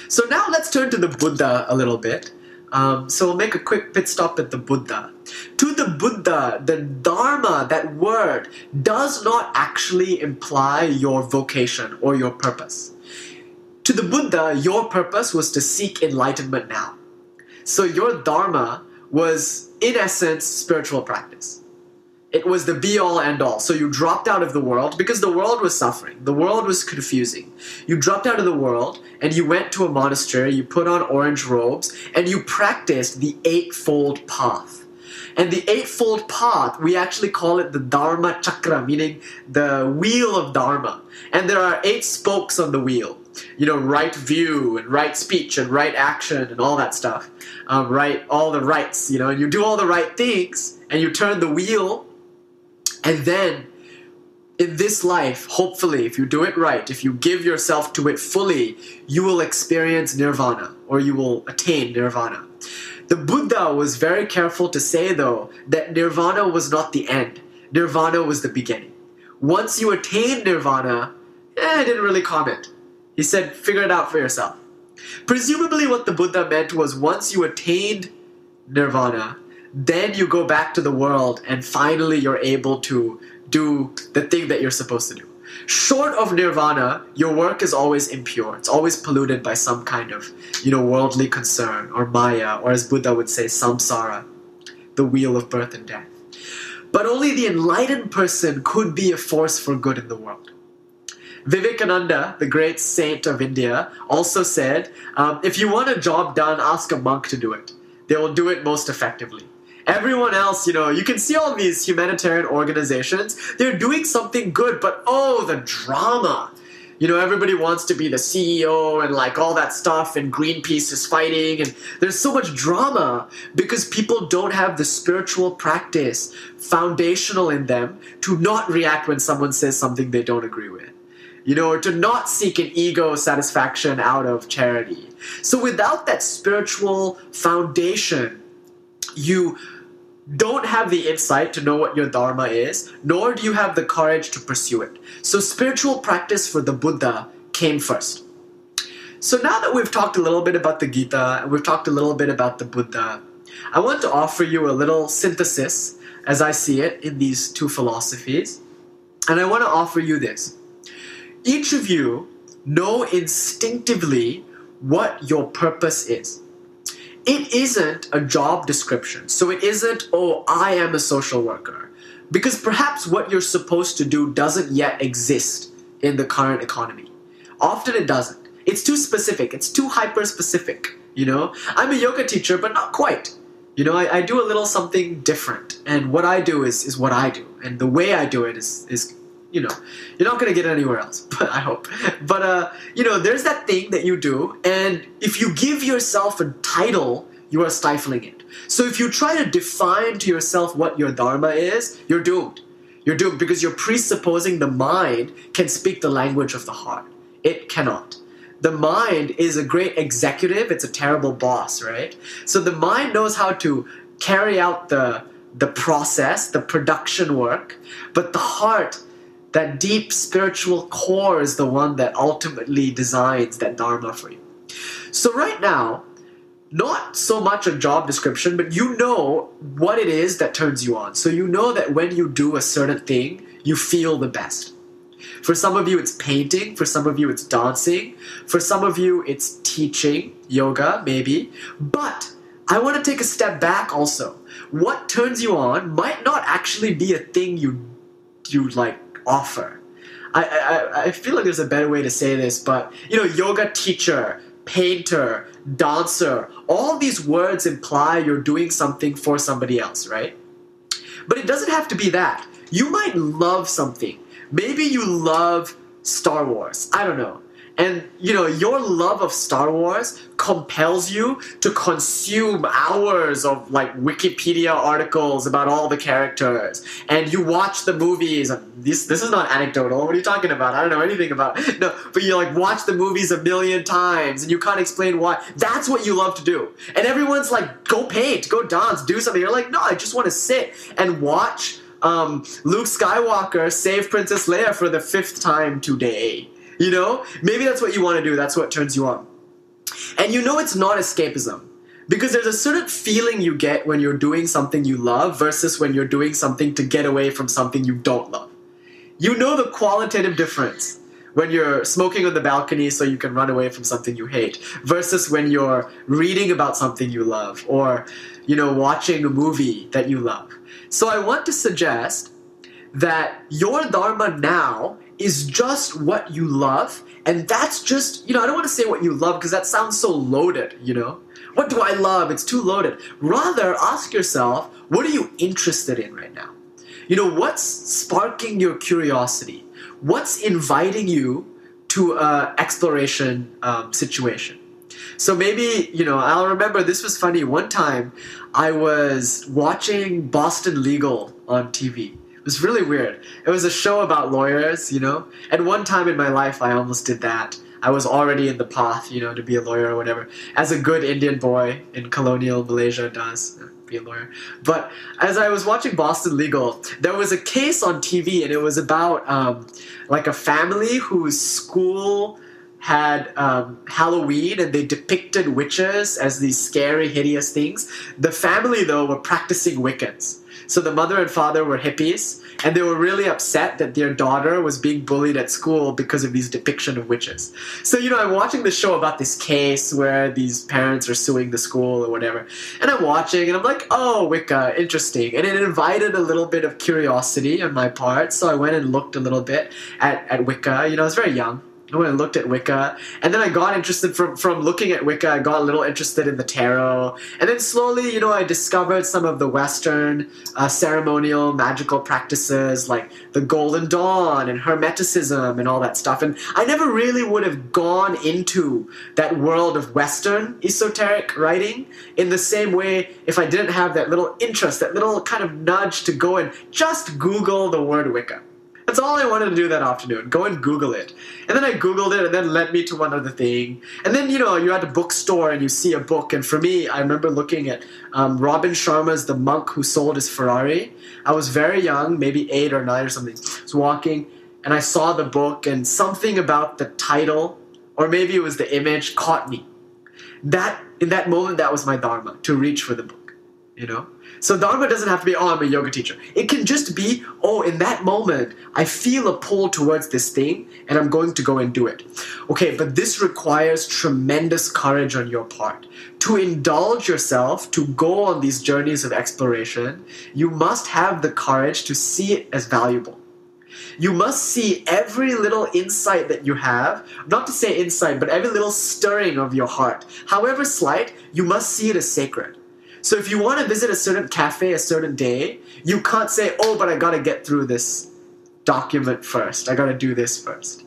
So now let's turn to the Buddha a little bit. Um, so we'll make a quick pit stop at the Buddha. To the Buddha, the Dharma, that word, does not actually imply your vocation or your purpose. To the Buddha, your purpose was to seek enlightenment now. So your Dharma was, in essence, spiritual practice. It was the be all end all. So you dropped out of the world because the world was suffering. The world was confusing. You dropped out of the world and you went to a monastery, you put on orange robes, and you practiced the Eightfold Path. And the Eightfold Path, we actually call it the Dharma Chakra, meaning the wheel of Dharma. And there are eight spokes on the wheel you know, right view and right speech and right action and all that stuff. Um, right, all the rights, you know, and you do all the right things and you turn the wheel, and then in this life, hopefully, if you do it right, if you give yourself to it fully, you will experience nirvana or you will attain nirvana. The Buddha was very careful to say, though, that nirvana was not the end Nirvana was the beginning. Once you attain Nirvana, eh, I didn't really comment. He said, figure it out for yourself. Presumably, what the Buddha meant was once you attained Nirvana, then you go back to the world and finally you're able to do the thing that you're supposed to do. Short of nirvana, your work is always impure. It's always polluted by some kind of, you know, worldly concern or maya, or as Buddha would say, samsara, the wheel of birth and death. But only the enlightened person could be a force for good in the world. Vivekananda, the great saint of India, also said, um, if you want a job done, ask a monk to do it. They will do it most effectively. Everyone else, you know, you can see all these humanitarian organizations, they're doing something good, but oh, the drama. You know, everybody wants to be the CEO and like all that stuff, and Greenpeace is fighting, and there's so much drama because people don't have the spiritual practice foundational in them to not react when someone says something they don't agree with you know, to not seek an ego satisfaction out of charity. So without that spiritual foundation, you don't have the insight to know what your dharma is, nor do you have the courage to pursue it. So, spiritual practice for the Buddha came first. So, now that we've talked a little bit about the Gita and we've talked a little bit about the Buddha, I want to offer you a little synthesis as I see it in these two philosophies. And I want to offer you this. Each of you know instinctively what your purpose is it isn't a job description. So it isn't, oh, I am a social worker. Because perhaps what you're supposed to do doesn't yet exist in the current economy. Often it doesn't. It's too specific, it's too hyper specific. You know, I'm a yoga teacher, but not quite. You know, I, I do a little something different, and what I do is, is what I do, and the way I do it is, is you know, you're not gonna get anywhere else. But I hope. But uh, you know, there's that thing that you do, and if you give yourself a title, you are stifling it. So if you try to define to yourself what your dharma is, you're doomed. You're doomed because you're presupposing the mind can speak the language of the heart. It cannot. The mind is a great executive, it's a terrible boss, right? So the mind knows how to carry out the the process, the production work, but the heart that deep spiritual core is the one that ultimately designs that dharma for you. So right now, not so much a job description, but you know what it is that turns you on. So you know that when you do a certain thing, you feel the best. For some of you, it's painting. For some of you, it's dancing. For some of you, it's teaching, yoga, maybe. But I want to take a step back also. What turns you on might not actually be a thing you you like offer. I, I, I feel like there's a better way to say this, but you know, yoga teacher, painter, dancer, all these words imply you're doing something for somebody else, right? But it doesn't have to be that. You might love something. Maybe you love Star Wars. I don't know. And you know, your love of Star Wars compels you to consume hours of like Wikipedia articles about all the characters. And you watch the movies. This this is not anecdotal. What are you talking about? I don't know anything about. It. No, but you like watch the movies a million times and you can't explain why. That's what you love to do. And everyone's like, go paint, go dance, do something. You're like, no, I just want to sit and watch um, Luke Skywalker save Princess Leia for the fifth time today. You know? Maybe that's what you want to do, that's what turns you on. And you know it's not escapism. Because there's a certain feeling you get when you're doing something you love versus when you're doing something to get away from something you don't love. You know the qualitative difference when you're smoking on the balcony so you can run away from something you hate versus when you're reading about something you love or you know watching a movie that you love. So I want to suggest that your dharma now is just what you love and that's just you know i don't want to say what you love because that sounds so loaded you know? What do i love? It's too loaded. Rather ask yourself what are you interested in right now? You know what's sparking your curiosity? What's inviting you to a exploration um, situation? So maybe you know i'll remember this was funny. One time i was watching boston legal on tv was really weird. It was a show about lawyers, you know. At one time in my life, I almost did that. I was already in the path, you know, to be a lawyer or whatever, as a good Indian boy in colonial Malaysia does. be a lawyer. But as I was watching Boston Legal, there was a case on TV, and it was about um, like a family whose school had um, Halloween and they depicted witches as these scary, hideous things. The family, though, were practicing Wiccans. So the mother and father were hippies, and they were really upset that their daughter was being bullied at school because of these depiction of witches. So you know, I'm watching the show about this case where these parents are suing the school or whatever, and I'm watching and I'm like, oh, Wicca, interesting, and it invited a little bit of curiosity on my part. So I went and looked a little bit at at Wicca. You know, I was very young. I went and looked at Wicca, and then I got interested from from looking at Wicca. I got a little interested in the tarot, and then slowly, you know, I discovered some of the Western uh, ceremonial magical practices like the Golden Dawn and Hermeticism and all that stuff. And I never really would have gone into that world of Western esoteric writing in the same way if I didn't have that little interest, that little kind of nudge to go and just Google the word Wicca. That's all I wanted to do that afternoon. Go and Google it. And then I Googled it and then led me to one other thing. And then, you know, you're at a bookstore and you see a book. And for me, I remember looking at um, Robin Sharma's The Monk Who Sold His Ferrari. I was very young, maybe eight or nine or something. I was walking and I saw the book and something about the title, or maybe it was the image, caught me. That, in that moment, that was my dharma, to reach for the book, you know? So Dharma doesn't have to be, oh, I'm a yoga teacher. It can just be, oh, in that moment, I feel a pull towards this thing and I'm going to go and do it. Okay, but this requires tremendous courage on your part. To indulge yourself, to go on these journeys of exploration, you must have the courage to see it as valuable. You must see every little insight that you have, not to say insight, but every little stirring of your heart, however slight, you must see it as sacred. So if you want to visit a certain cafe a certain day, you can't say, "Oh, but I got to get through this document first. I got to do this first.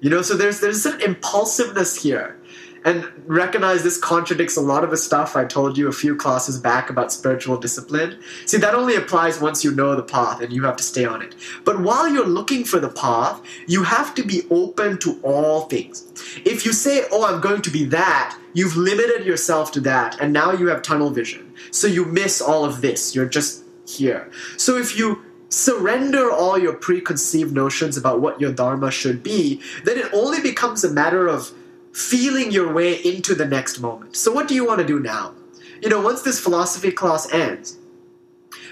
You know, so there's there's an impulsiveness here. And recognize this contradicts a lot of the stuff I told you a few classes back about spiritual discipline. See, that only applies once you know the path and you have to stay on it. But while you're looking for the path, you have to be open to all things. If you say, Oh, I'm going to be that, you've limited yourself to that, and now you have tunnel vision. So you miss all of this. You're just here. So if you surrender all your preconceived notions about what your dharma should be, then it only becomes a matter of feeling your way into the next moment. So what do you want to do now? You know, once this philosophy class ends,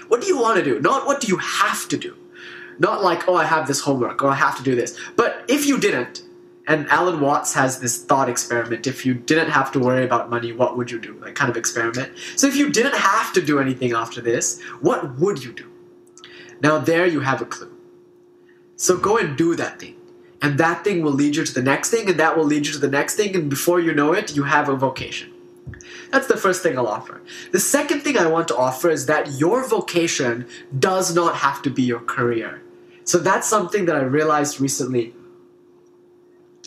what do you want to do? Not what do you have to do. Not like, oh, I have this homework or I have to do this. But if you didn't, and Alan Watts has this thought experiment. If you didn't have to worry about money, what would you do? Like kind of experiment. So if you didn't have to do anything after this, what would you do? Now there you have a clue. So go and do that thing. And that thing will lead you to the next thing, and that will lead you to the next thing, and before you know it, you have a vocation. That's the first thing I'll offer. The second thing I want to offer is that your vocation does not have to be your career. So that's something that I realized recently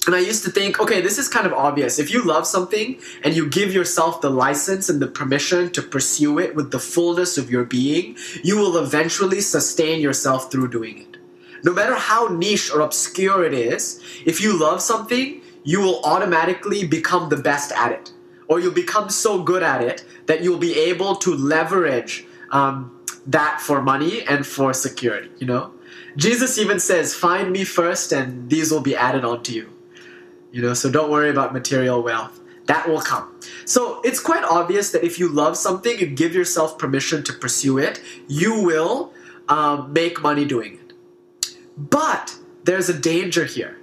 and I used to think, okay, this is kind of obvious. If you love something and you give yourself the license and the permission to pursue it with the fullness of your being, you will eventually sustain yourself through doing it. No matter how niche or obscure it is, if you love something, you will automatically become the best at it. Or you'll become so good at it that you'll be able to leverage um, that for money and for security, you know? Jesus even says, Find me first, and these will be added onto you. You know, so don't worry about material wealth. That will come. So it's quite obvious that if you love something and give yourself permission to pursue it, you will um, make money doing it. But there's a danger here.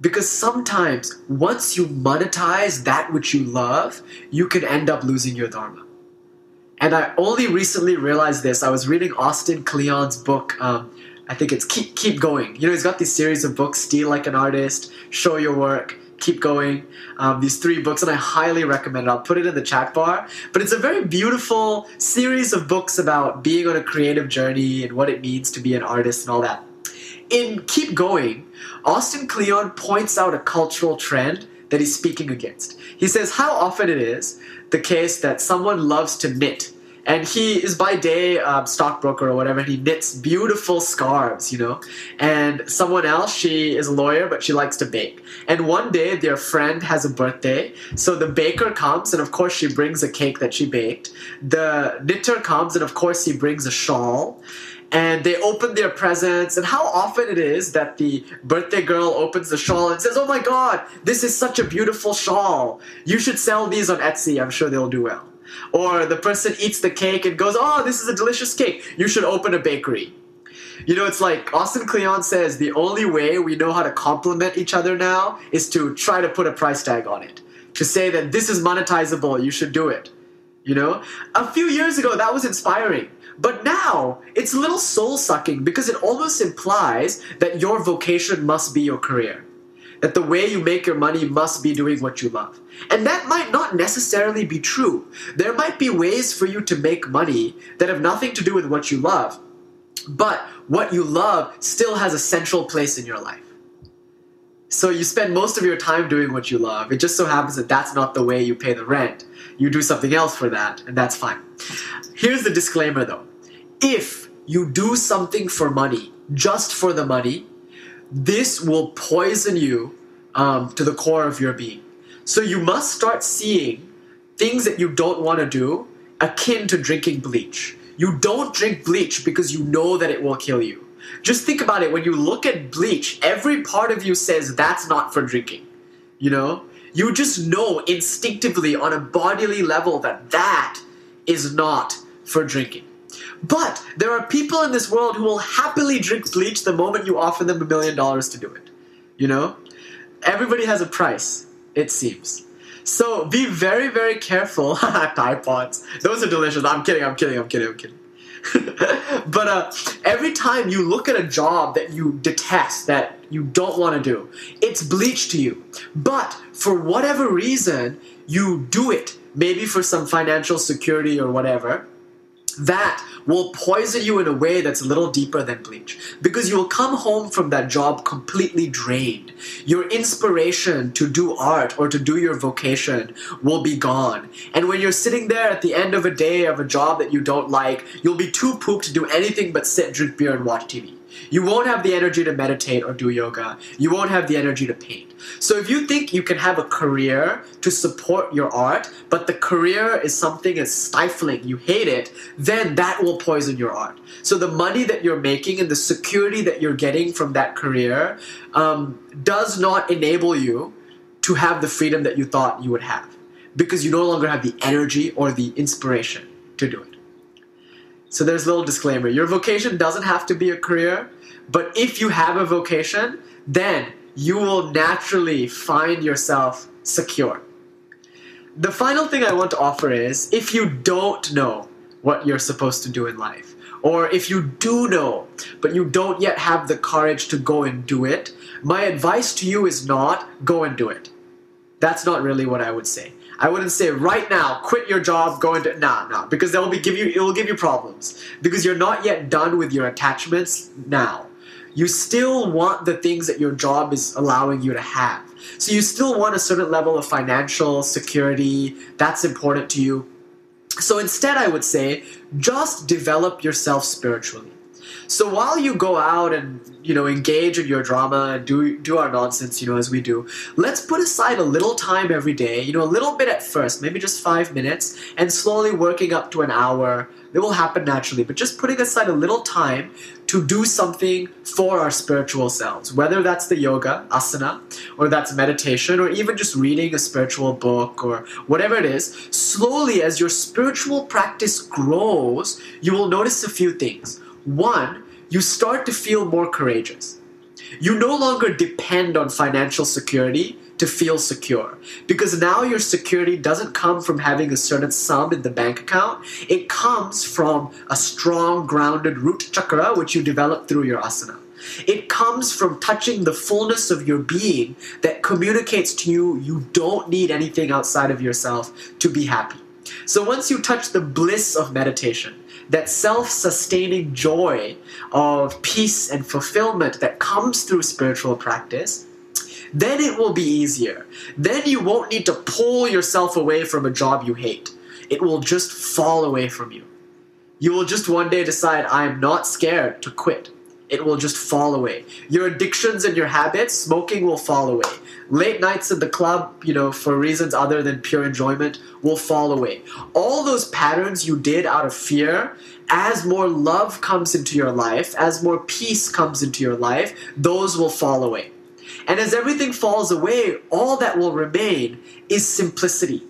Because sometimes, once you monetize that which you love, you can end up losing your Dharma. And I only recently realized this. I was reading Austin Kleon's book, um, I think it's Keep, Keep Going. You know, he's got these series of books Steal Like an Artist, Show Your Work, keep going. Um, these three books, and I highly recommend it. I'll put it in the chat bar. But it's a very beautiful series of books about being on a creative journey and what it means to be an artist and all that. In Keep Going, Austin Kleon points out a cultural trend that he's speaking against. He says how often it is the case that someone loves to knit and he is by day a stockbroker or whatever. And he knits beautiful scarves, you know. And someone else, she is a lawyer, but she likes to bake. And one day, their friend has a birthday, so the baker comes, and of course, she brings a cake that she baked. The knitter comes, and of course, he brings a shawl and they open their presents and how often it is that the birthday girl opens the shawl and says oh my god this is such a beautiful shawl you should sell these on etsy i'm sure they'll do well or the person eats the cake and goes oh this is a delicious cake you should open a bakery you know, it's like Austin Kleon says the only way we know how to compliment each other now is to try to put a price tag on it. To say that this is monetizable, you should do it. You know? A few years ago, that was inspiring. But now, it's a little soul sucking because it almost implies that your vocation must be your career. That the way you make your money must be doing what you love. And that might not necessarily be true. There might be ways for you to make money that have nothing to do with what you love. But what you love still has a central place in your life. So you spend most of your time doing what you love. It just so happens that that's not the way you pay the rent. You do something else for that, and that's fine. Here's the disclaimer though if you do something for money, just for the money, this will poison you um, to the core of your being. So you must start seeing things that you don't want to do akin to drinking bleach. You don't drink bleach because you know that it will kill you. Just think about it when you look at bleach, every part of you says that's not for drinking. You know? You just know instinctively on a bodily level that that is not for drinking. But there are people in this world who will happily drink bleach the moment you offer them a million dollars to do it. You know? Everybody has a price, it seems. So be very, very careful. Tide Pods. Those are delicious. I'm kidding, I'm kidding, I'm kidding, I'm kidding. but uh, every time you look at a job that you detest, that you don't want to do, it's bleach to you. But for whatever reason, you do it. Maybe for some financial security or whatever that will poison you in a way that's a little deeper than bleach because you will come home from that job completely drained. Your inspiration to do art or to do your vocation will be gone. And when you're sitting there at the end of a day of a job that you don't like, you'll be too pooped to do anything but sit, drink beer, and watch TV. You won't have the energy to meditate or do yoga. You won't have the energy to paint. So if you think you can have a career to support your art, but the career is something that's stifling, you hate it, then that will poison your art. So the money that you're making and the security that you're getting from that career um, does not enable you to have the freedom that you thought you would have because you no longer have the energy or the inspiration to do it. So there's a little disclaimer. Your vocation doesn't have to be a career, but if you have a vocation, then you will naturally find yourself secure. The final thing I want to offer is if you don't know what you're supposed to do in life, or if you do know, but you don't yet have the courage to go and do it, my advice to you is not go and do it. That's not really what I would say. I wouldn't say right now, quit your job, go into nah, nah, because that will be give you it will give you problems because you're not yet done with your attachments now. You still want the things that your job is allowing you to have. So you still want a certain level of financial security. That's important to you. So instead, I would say just develop yourself spiritually. So while you go out and you know engage in your drama and do do our nonsense, you know as we do, let's put aside a little time every day. You know a little bit at first, maybe just five minutes, and slowly working up to an hour. It will happen naturally, but just putting aside a little time to do something for our spiritual selves, whether that's the yoga, asana, or that's meditation, or even just reading a spiritual book or whatever it is. Slowly, as your spiritual practice grows, you will notice a few things. One, you start to feel more courageous. You no longer depend on financial security to feel secure because now your security doesn't come from having a certain sum in the bank account. It comes from a strong, grounded root chakra which you develop through your asana. It comes from touching the fullness of your being that communicates to you you don't need anything outside of yourself to be happy. So once you touch the bliss of meditation, that self sustaining joy of peace and fulfillment that comes through spiritual practice, then it will be easier. Then you won't need to pull yourself away from a job you hate. It will just fall away from you. You will just one day decide, I am not scared to quit. It will just fall away. Your addictions and your habits, smoking will fall away. Late nights at the club, you know, for reasons other than pure enjoyment, will fall away. All those patterns you did out of fear, as more love comes into your life, as more peace comes into your life, those will fall away. And as everything falls away, all that will remain is simplicity.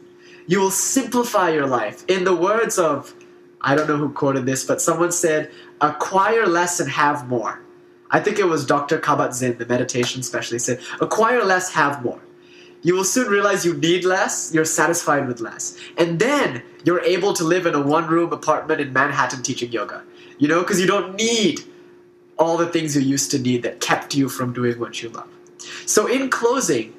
You will simplify your life. In the words of, I don't know who quoted this, but someone said, acquire less and have more. I think it was Dr. Kabat-Zinn, the meditation specialist, said, acquire less, have more. You will soon realize you need less, you're satisfied with less. And then you're able to live in a one room apartment in Manhattan teaching yoga. You know, because you don't need all the things you used to need that kept you from doing what you love. So, in closing,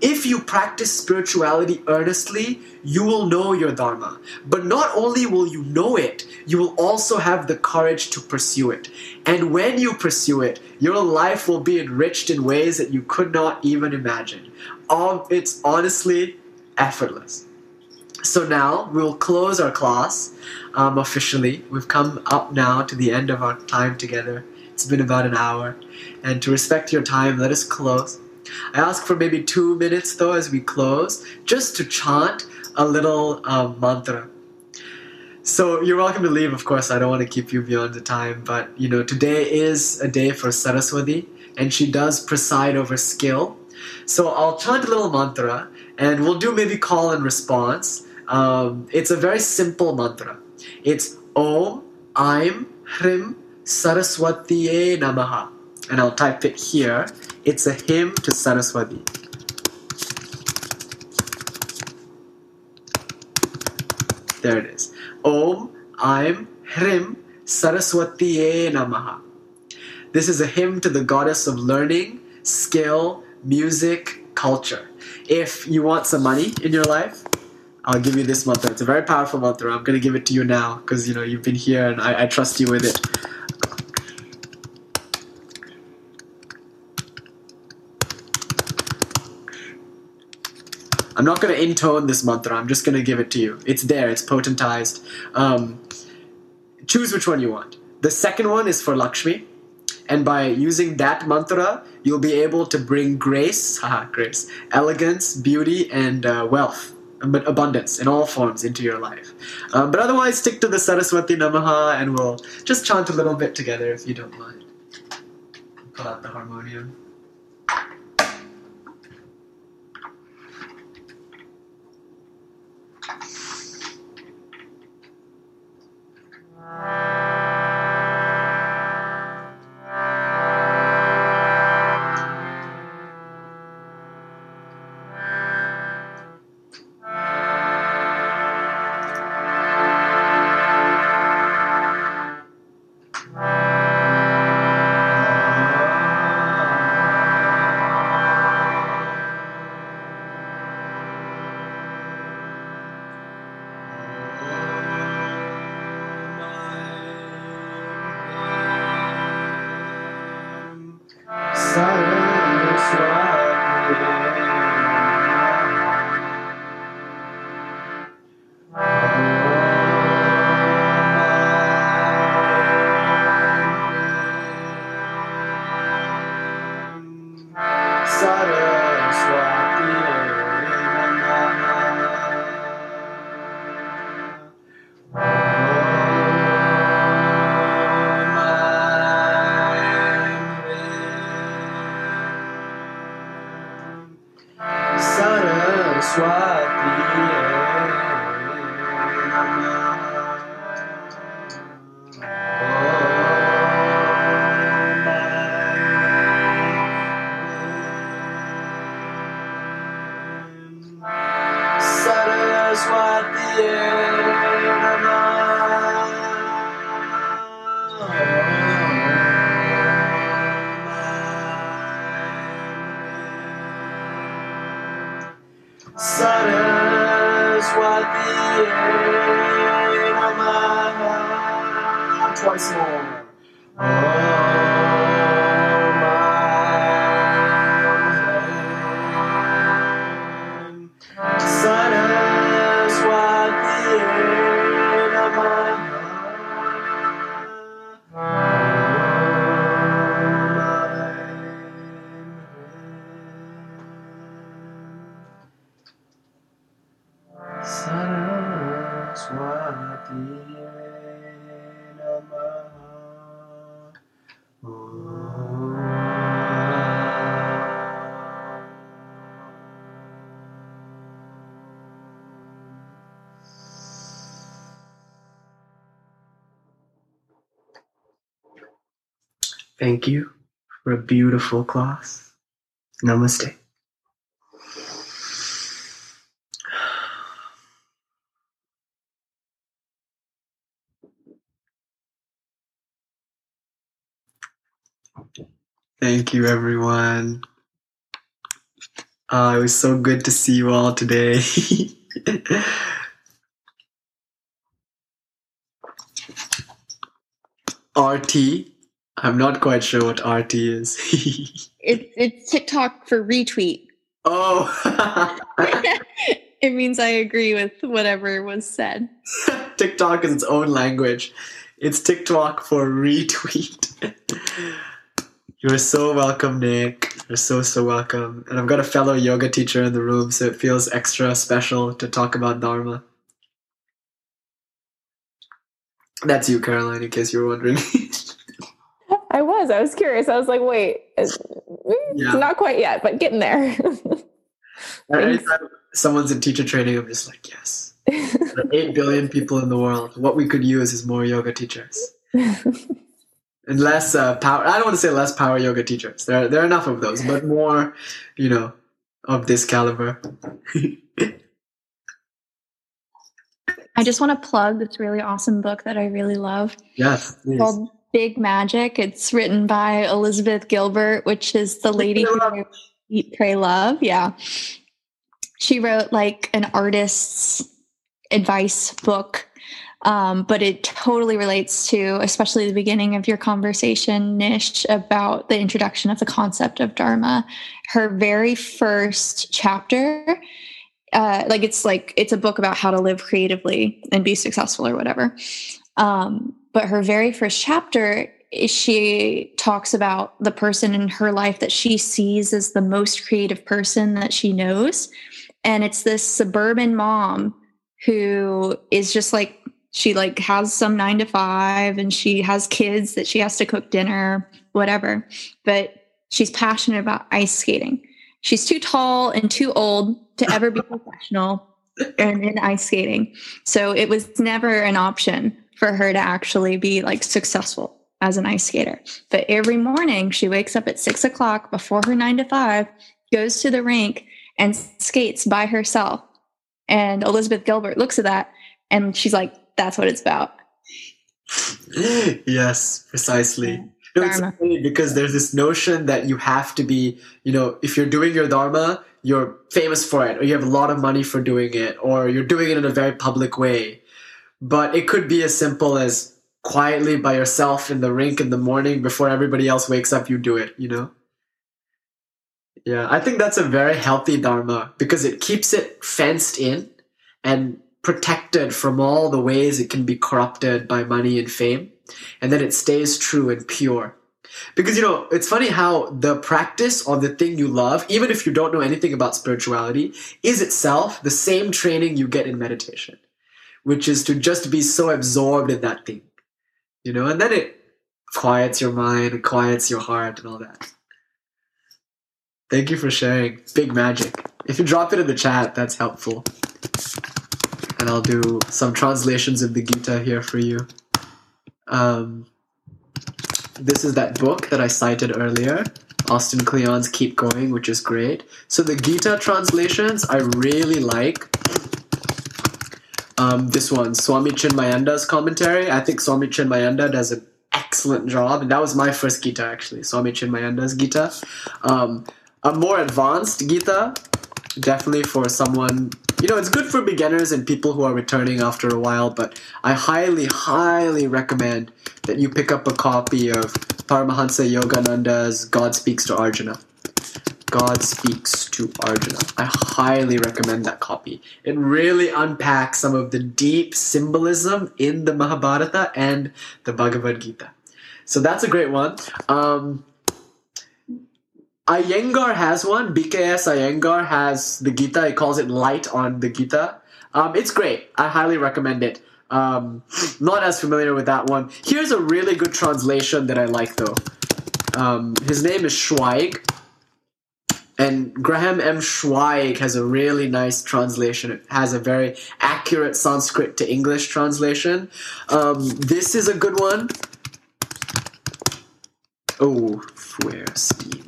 if you practice spirituality earnestly, you will know your Dharma. But not only will you know it, you will also have the courage to pursue it. And when you pursue it, your life will be enriched in ways that you could not even imagine. All, it's honestly effortless. So now we'll close our class um, officially. We've come up now to the end of our time together. It's been about an hour. And to respect your time, let us close. I ask for maybe two minutes though as we close, just to chant a little uh, mantra. So you're welcome to leave, of course. I don't want to keep you beyond the time, but you know, today is a day for Saraswati, and she does preside over skill. So I'll chant a little mantra, and we'll do maybe call and response. Um, it's a very simple mantra. It's Om Aim Hrim Saraswati Namaha. And I'll type it here. It's a hymn to Saraswati. There it is. Om Aim Hrim Saraswatiye Namaha. This is a hymn to the goddess of learning, skill, music, culture. If you want some money in your life, I'll give you this mantra. It's a very powerful mantra. I'm going to give it to you now because you know you've been here and I, I trust you with it. I'm not going to intone this mantra. I'm just going to give it to you. It's there. It's potentized. Um, choose which one you want. The second one is for Lakshmi, and by using that mantra, you'll be able to bring grace, haha, grace, elegance, beauty, and uh, wealth, but abundance in all forms into your life. Um, but otherwise, stick to the Saraswati Namaha, and we'll just chant a little bit together if you don't mind. Pull out the harmonium. Twice Thank you for a beautiful class. Namaste. Thank you, everyone. Uh, it was so good to see you all today. RT. I'm not quite sure what RT is. It, it's TikTok for retweet. oh, it means I agree with whatever was said. TikTok is its own language. It's TikTok for retweet. You're so welcome, Nick. You're so, so welcome. And I've got a fellow yoga teacher in the room, so it feels extra special to talk about Dharma. That's you, Caroline, in case you were wondering. I was. I was curious. I was like, wait, it's, Yeah. not quite yet, but getting there. Every time someone's in teacher training, I'm just like, yes. There are 8 billion people in the world. What we could use is more yoga teachers. And less uh, power. I don't want to say less power yoga teachers. There, there are enough of those, but more, you know, of this caliber. I just want to plug this really awesome book that I really love yes. please. called Big Magic. It's written by Elizabeth Gilbert, which is the lady who wrote Eat, Pray, Love. Yeah. She wrote like an artist's advice book, um, but it totally relates to, especially the beginning of your conversation, Nish, about the introduction of the concept of Dharma. Her very first chapter, uh, like it's like it's a book about how to live creatively and be successful or whatever. Um, but her very first chapter she talks about the person in her life that she sees as the most creative person that she knows. And it's this suburban mom who is just like, she like has some nine to five and she has kids that she has to cook dinner, whatever. But she's passionate about ice skating. She's too tall and too old to ever be professional in, in ice skating. So it was never an option for her to actually be like successful as an ice skater. But every morning she wakes up at six o'clock before her nine to five, goes to the rink and skates by herself. And Elizabeth Gilbert looks at that and she's like, that's what it's about. yes, precisely. No, it's funny because there's this notion that you have to be, you know, if you're doing your dharma, you're famous for it, or you have a lot of money for doing it, or you're doing it in a very public way. But it could be as simple as quietly by yourself in the rink in the morning before everybody else wakes up, you do it, you know? Yeah, I think that's a very healthy dharma because it keeps it fenced in and protected from all the ways it can be corrupted by money and fame and then it stays true and pure. Because you know, it's funny how the practice or the thing you love, even if you don't know anything about spirituality, is itself the same training you get in meditation, which is to just be so absorbed in that thing, you know, and then it quiets your mind, quiets your heart, and all that. Thank you for sharing. Big magic. If you drop it in the chat, that's helpful. And I'll do some translations of the Gita here for you. Um, this is that book that I cited earlier, Austin Kleon's Keep Going, which is great. So the Gita translations I really like. Um, this one, Swami Chinmayananda's commentary. I think Swami Chinmayananda does an excellent job, and that was my first Gita actually, Swami Chinmayananda's Gita. Um, a more advanced Gita, definitely for someone you know, it's good for beginners and people who are returning after a while, but I highly, highly recommend that you pick up a copy of Paramahansa Yogananda's God Speaks to Arjuna. God Speaks to Arjuna. I highly recommend that copy. It really unpacks some of the deep symbolism in the Mahabharata and the Bhagavad Gita. So that's a great one. Um, Iyengar has one. BKS Iyengar has the Gita. He calls it Light on the Gita. Um, it's great. I highly recommend it. Um, not as familiar with that one. Here's a really good translation that I like though. Um, his name is Schweig. And Graham M. Schweig has a really nice translation. It has a very accurate Sanskrit to English translation. Um, this is a good one. Oh, where scheme.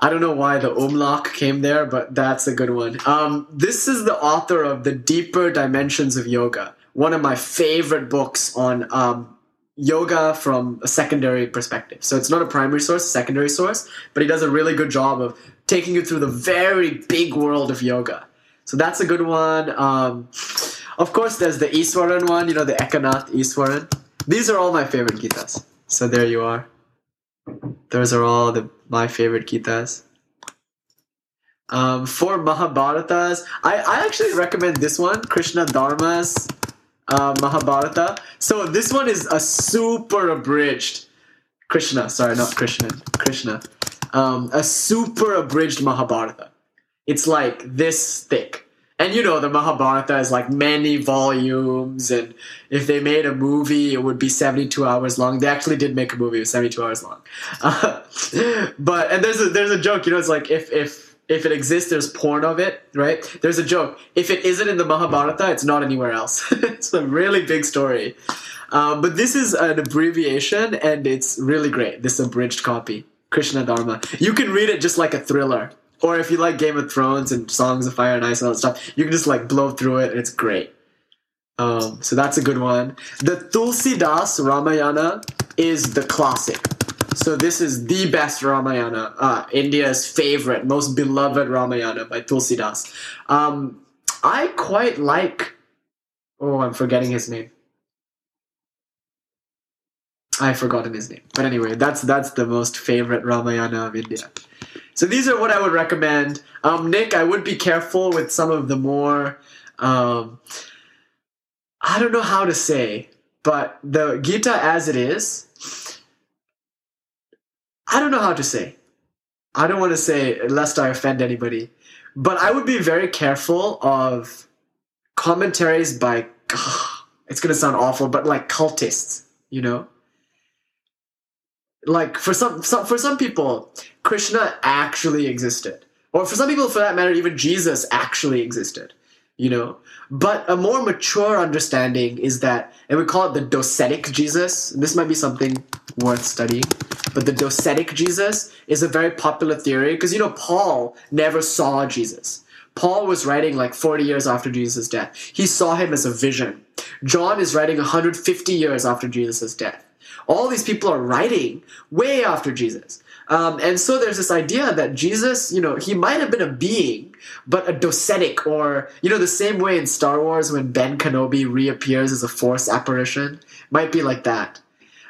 I don't know why the umlaut came there, but that's a good one. Um, this is the author of The Deeper Dimensions of Yoga, one of my favorite books on um, yoga from a secondary perspective. So it's not a primary source, secondary source, but he does a really good job of taking you through the very big world of yoga. So that's a good one. Um, of course, there's the Easwaran one, you know, the Eknath Easwaran. These are all my favorite Gitas. So there you are. Those are all the my favorite Gitas. Um, for Mahabharatas, I, I actually recommend this one, Krishna Dharma's uh, Mahabharata. So this one is a super abridged Krishna, sorry, not Krishna, Krishna. Um, a super abridged Mahabharata. It's like this thick. And you know, the Mahabharata is like many volumes, and if they made a movie, it would be 72 hours long. They actually did make a movie, it was 72 hours long. Uh, but, and there's a, there's a joke, you know, it's like if, if, if it exists, there's porn of it, right? There's a joke. If it isn't in the Mahabharata, it's not anywhere else. it's a really big story. Um, but this is an abbreviation, and it's really great. This abridged copy, Krishna Dharma. You can read it just like a thriller, or if you like Game of Thrones and Songs of Fire and Ice and all that stuff, you can just like blow through it, and it's great. Um, so that's a good one. The Tulsidas Ramayana is the classic. So this is the best Ramayana, uh, India's favorite, most beloved Ramayana by Tulsidas. Um, I quite like. Oh, I'm forgetting his name. I've forgotten his name, but anyway, that's that's the most favorite Ramayana of India. So these are what I would recommend. Um, Nick, I would be careful with some of the more. Um, I don't know how to say, but the Gita as it is, I don't know how to say. I don't want to say lest I offend anybody, but I would be very careful of commentaries by. It's gonna sound awful, but like cultists, you know. Like for some, some for some people, Krishna actually existed, or for some people, for that matter, even Jesus actually existed, you know. But a more mature understanding is that, and we call it the docetic Jesus. This might be something worth studying. But the docetic Jesus is a very popular theory because you know Paul never saw Jesus. Paul was writing like 40 years after Jesus' death. He saw him as a vision. John is writing 150 years after Jesus' death. All these people are writing way after Jesus. Um, and so there's this idea that Jesus, you know, he might have been a being, but a docetic, or, you know, the same way in Star Wars when Ben Kenobi reappears as a force apparition, might be like that.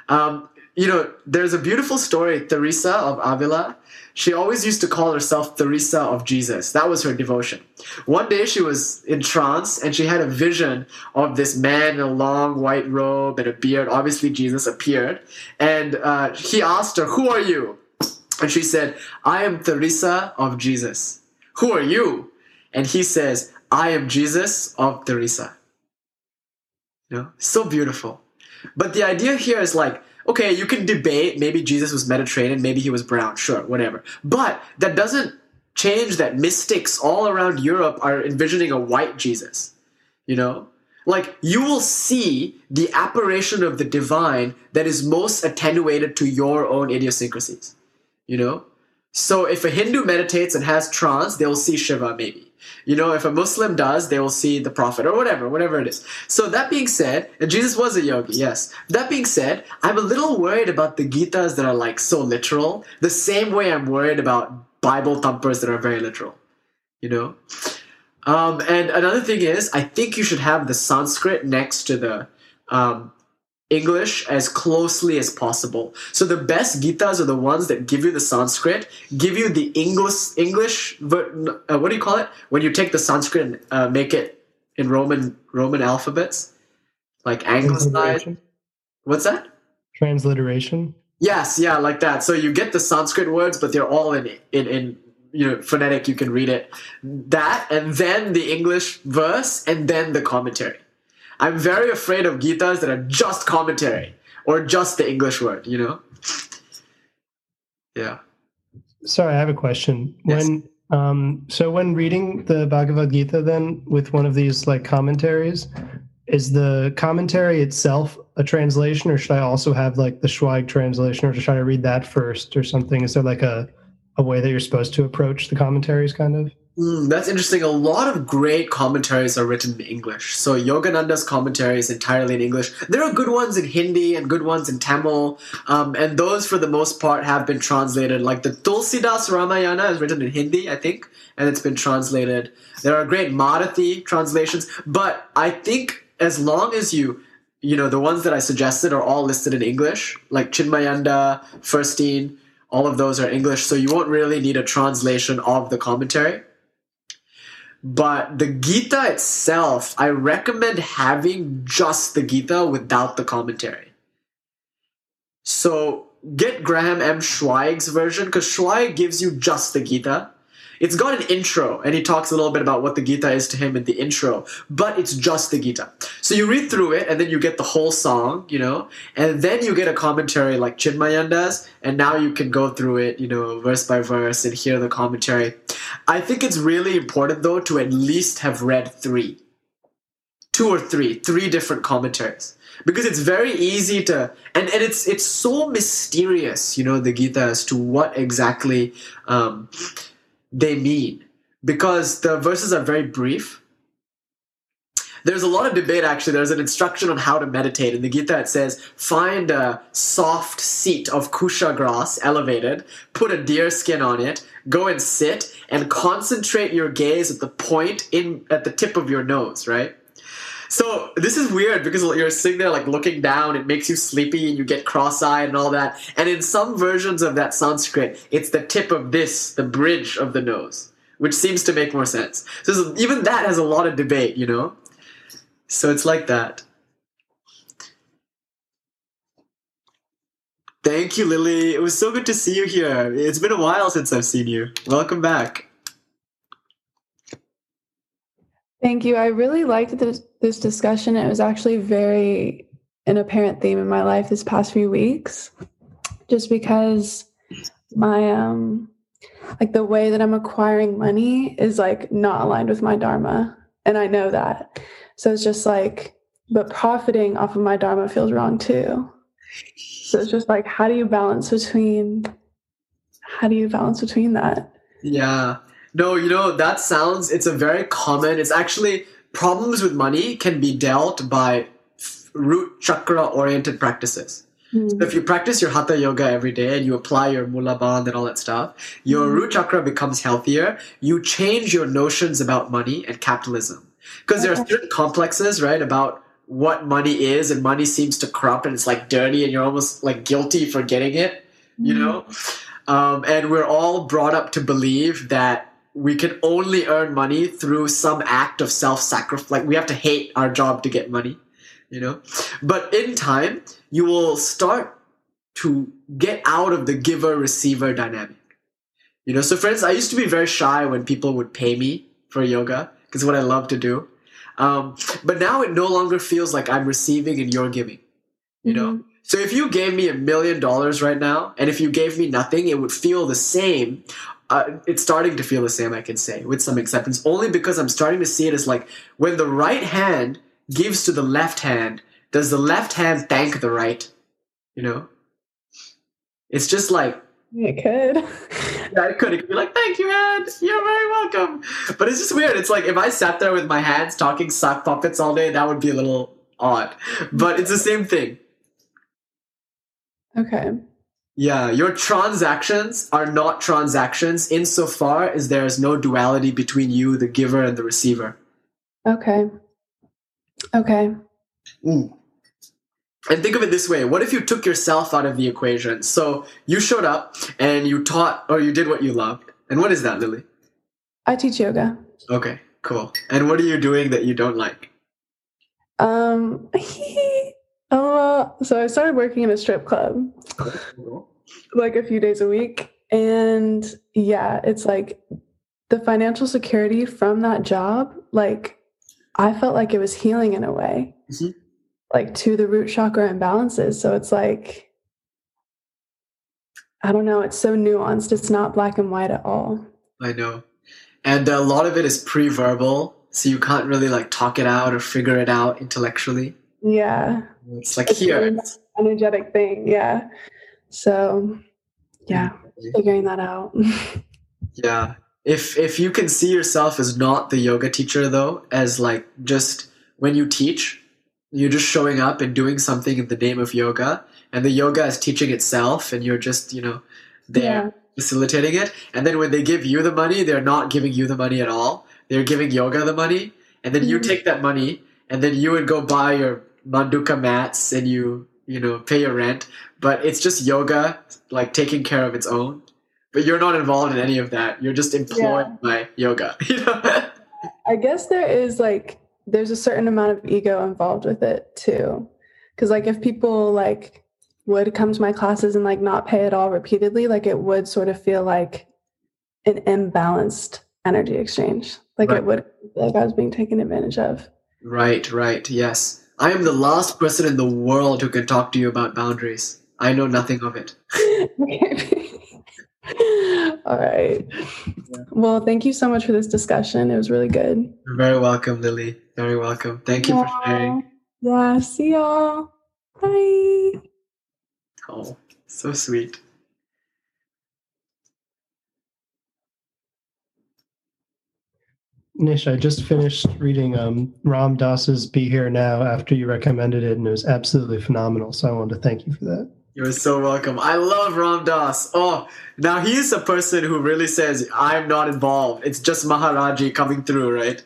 Um, you know, there's a beautiful story, Teresa of Avila. She always used to call herself Teresa of Jesus. That was her devotion. One day she was in trance and she had a vision of this man in a long white robe and a beard. Obviously, Jesus appeared. And uh, he asked her, Who are you? And she said, I am Teresa of Jesus. Who are you? And he says, I am Jesus of Teresa. You know, so beautiful. But the idea here is like, okay, you can debate maybe Jesus was Mediterranean, maybe he was brown, sure, whatever. But that doesn't change that mystics all around Europe are envisioning a white Jesus. You know? Like, you will see the apparition of the divine that is most attenuated to your own idiosyncrasies. You know? So if a Hindu meditates and has trance, they'll see Shiva maybe. You know, if a Muslim does, they will see the Prophet or whatever, whatever it is. So that being said, and Jesus was a yogi, yes. That being said, I'm a little worried about the Gitas that are like so literal, the same way I'm worried about Bible thumpers that are very literal. You know? Um, and another thing is, I think you should have the Sanskrit next to the um, English as closely as possible. So the best Gitas are the ones that give you the Sanskrit, give you the English English. Uh, what do you call it when you take the Sanskrit and uh, make it in Roman Roman alphabets, like anglicized? What's that? Transliteration. Yes, yeah, like that. So you get the Sanskrit words, but they're all in in in you know phonetic. You can read it. That and then the English verse and then the commentary. I'm very afraid of Gitas that are just commentary or just the English word, you know? Yeah. Sorry, I have a question. Yes. When um so when reading the Bhagavad Gita then with one of these like commentaries, is the commentary itself a translation, or should I also have like the Schweig translation, or should I read that first, or something? Is there like a a way that you're supposed to approach the commentaries, kind of? Mm, that's interesting. A lot of great commentaries are written in English. So Yogananda's commentary is entirely in English. There are good ones in Hindi and good ones in Tamil, um, and those for the most part have been translated. Like the Tulsidas Ramayana is written in Hindi, I think, and it's been translated. There are great Marathi translations, but I think as long as you you know the ones that i suggested are all listed in english like Chinmayananda firstine all of those are english so you won't really need a translation of the commentary but the gita itself i recommend having just the gita without the commentary so get graham m schweig's version because schweig gives you just the gita it's got an intro, and he talks a little bit about what the Gita is to him in the intro, but it's just the Gita. So you read through it, and then you get the whole song, you know, and then you get a commentary like Chinmayananda's, and now you can go through it, you know, verse by verse and hear the commentary. I think it's really important, though, to at least have read three. Two or three, three different commentaries because it's very easy to and, and it's it's so mysterious you know the gita as to what exactly um, they mean because the verses are very brief. There's a lot of debate actually. There's an instruction on how to meditate. In the Gita, it says, find a soft seat of kusha grass, elevated, put a deer skin on it, go and sit, and concentrate your gaze at the point in at the tip of your nose, right? So this is weird because you're sitting there like looking down, it makes you sleepy and you get cross-eyed and all that. And in some versions of that Sanskrit, it's the tip of this, the bridge of the nose, which seems to make more sense. So even that has a lot of debate, you know? So it's like that. Thank you, Lily. It was so good to see you here. It's been a while since I've seen you. Welcome back. Thank you. I really liked this, this discussion. It was actually very an apparent theme in my life this past few weeks, just because my um like the way that I'm acquiring money is like not aligned with my dharma, and I know that. So it's just like, but profiting off of my dharma feels wrong too. So it's just like, how do you balance between? How do you balance between that? Yeah. No, you know, that sounds, it's a very common, it's actually, problems with money can be dealt by root chakra oriented practices. Mm. So if you practice your hatha yoga every day and you apply your mula bandh and all that stuff, your mm. root chakra becomes healthier. You change your notions about money and capitalism. Because there are certain complexes, right, about what money is, and money seems to corrupt and it's like dirty and you're almost like guilty for getting it, you mm. know? Um, and we're all brought up to believe that we can only earn money through some act of self-sacrifice like we have to hate our job to get money you know but in time you will start to get out of the giver receiver dynamic you know so friends i used to be very shy when people would pay me for yoga because what i love to do um, but now it no longer feels like i'm receiving and you're giving you mm-hmm. know so if you gave me a million dollars right now and if you gave me nothing it would feel the same uh, it's starting to feel the same, I can say, with some acceptance, only because I'm starting to see it as like when the right hand gives to the left hand, does the left hand thank the right? You know? It's just like. It could. yeah, it could. It could be like, thank you, hand. You're very welcome. But it's just weird. It's like if I sat there with my hands talking sock puppets all day, that would be a little odd. But it's the same thing. Okay. Yeah, your transactions are not transactions insofar as there is no duality between you, the giver, and the receiver. Okay. Okay. Mm. And think of it this way what if you took yourself out of the equation? So you showed up and you taught or you did what you loved. And what is that, Lily? I teach yoga. Okay, cool. And what are you doing that you don't like? Um, Oh, so I started working in a strip club like a few days a week. And yeah, it's like the financial security from that job, like I felt like it was healing in a way, mm-hmm. Like to the root chakra imbalances. So it's like, I don't know, it's so nuanced. It's not black and white at all. I know. And a lot of it is pre verbal so you can't really like talk it out or figure it out intellectually. Yeah. It's like It's here. energetic thing. Yeah. So, yeah, figuring that out. Yeah. If if you can see yourself as not the yoga teacher though, as like just when you teach, you're just showing up and doing something in the name of yoga, and the yoga is teaching itself, and you're just you know there Yeah. facilitating it. And then when they give you the money, they're not giving you the money at all. They're giving yoga the money, and then you Mhm. take that money, and then you would go buy your manduka mats, and you you know pay your rent. But it's just yoga like taking care of its own. But you're not involved in any of that. You're just employed Yeah. by yoga. You know? I guess there is like there's a certain amount of ego involved with it too. Cuz like if people like would come to my classes and like not pay at all repeatedly, like it would sort of feel like an imbalanced energy exchange. Like Right. it would like I was being taken advantage of. right, right. Yes. I am the last person in the world who can talk to you about boundaries. I know nothing of it. all right. Well, thank you so much for this discussion. It was really good. You're very welcome, Lily. Very welcome. Thank you for sharing. Yeah, see y'all. Bye. Oh, so sweet. Nish, I just finished reading um, Ram Dass's "Be Here Now" after you recommended it, and it was absolutely phenomenal. So I wanted to thank you for that. You're so welcome. I love Ram Dass. Oh, now he's a person who really says, I'm not involved. It's just Maharaji coming through, right?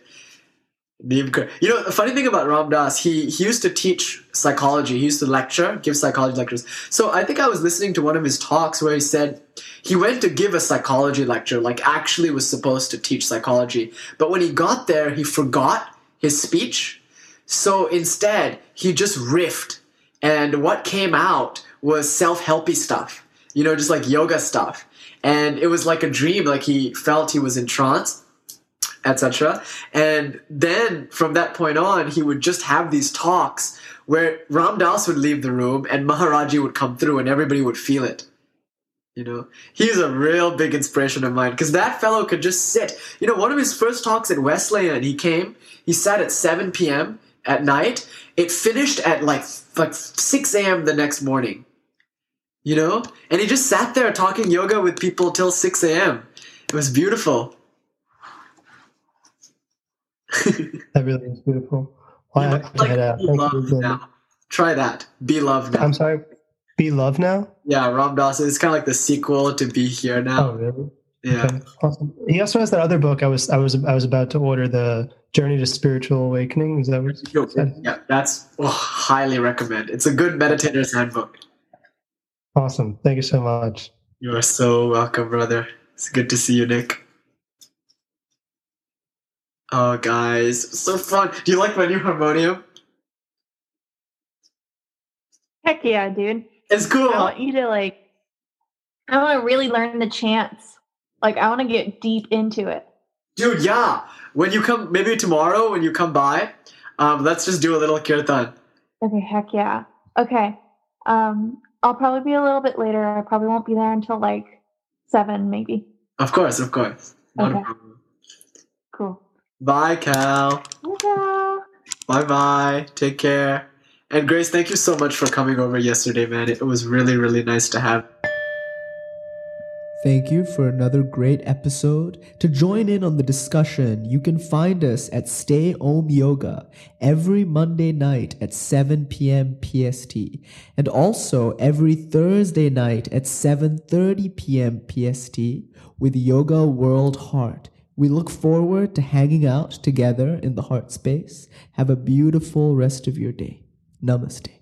You know, the funny thing about Ram Dass, he, he used to teach psychology. He used to lecture, give psychology lectures. So I think I was listening to one of his talks where he said he went to give a psychology lecture, like actually was supposed to teach psychology. But when he got there, he forgot his speech. So instead, he just riffed. And what came out was self-helpy stuff, you know, just like yoga stuff. And it was like a dream, like he felt he was in trance, etc. And then from that point on, he would just have these talks where Ram Dass would leave the room and Maharaji would come through and everybody would feel it. You know, he's a real big inspiration of mine because that fellow could just sit. You know, one of his first talks at Wesleyan, he came, he sat at 7 p.m. at night. It finished at like like 6 a.m. the next morning. You know, and he just sat there talking yoga with people till 6 a.m. It was beautiful. That really is beautiful. Well, I You have must to head out. be Thank loved you. now. Try that. Be loved now. I'm sorry. Be loved now. Yeah, Ram Dass. It's kind of like the sequel to Be Here Now. Oh, really? Yeah. Okay, awesome. He also has that other book. I was I was I was about to order the Journey to Spiritual Awakening. Is that what you said? Yeah, that's oh, highly recommend. It's a good meditator's handbook. Awesome. Thank you so much. You are so welcome, brother. It's good to see you, Nick. Oh, guys, so fun. Do you like my new harmonium? Heck yeah, dude. It's cool. I want you to like I want to really learn the chants. Like I want to get deep into it. Dude, yeah. When you come, maybe tomorrow when you come by, um, let's just do a little kirtan. Okay, heck yeah. Okay. Um I'll probably be a little bit later. I probably won't be there until like 7 maybe. Of course, of course. Not Okay. Cool. Bye, Cal. Okay. Bye bye. Take care. And Grace, thank you so much for coming over yesterday, man. It was really, really nice to have. Thank you for another great episode. To join in on the discussion, you can find us at Stay Om Yoga every Monday night at 7 p.m. PST and also every Thursday night at 7:30 p.m. PST with Yoga World Heart. We look forward to hanging out together in the heart space. Have a beautiful rest of your day. Namaste.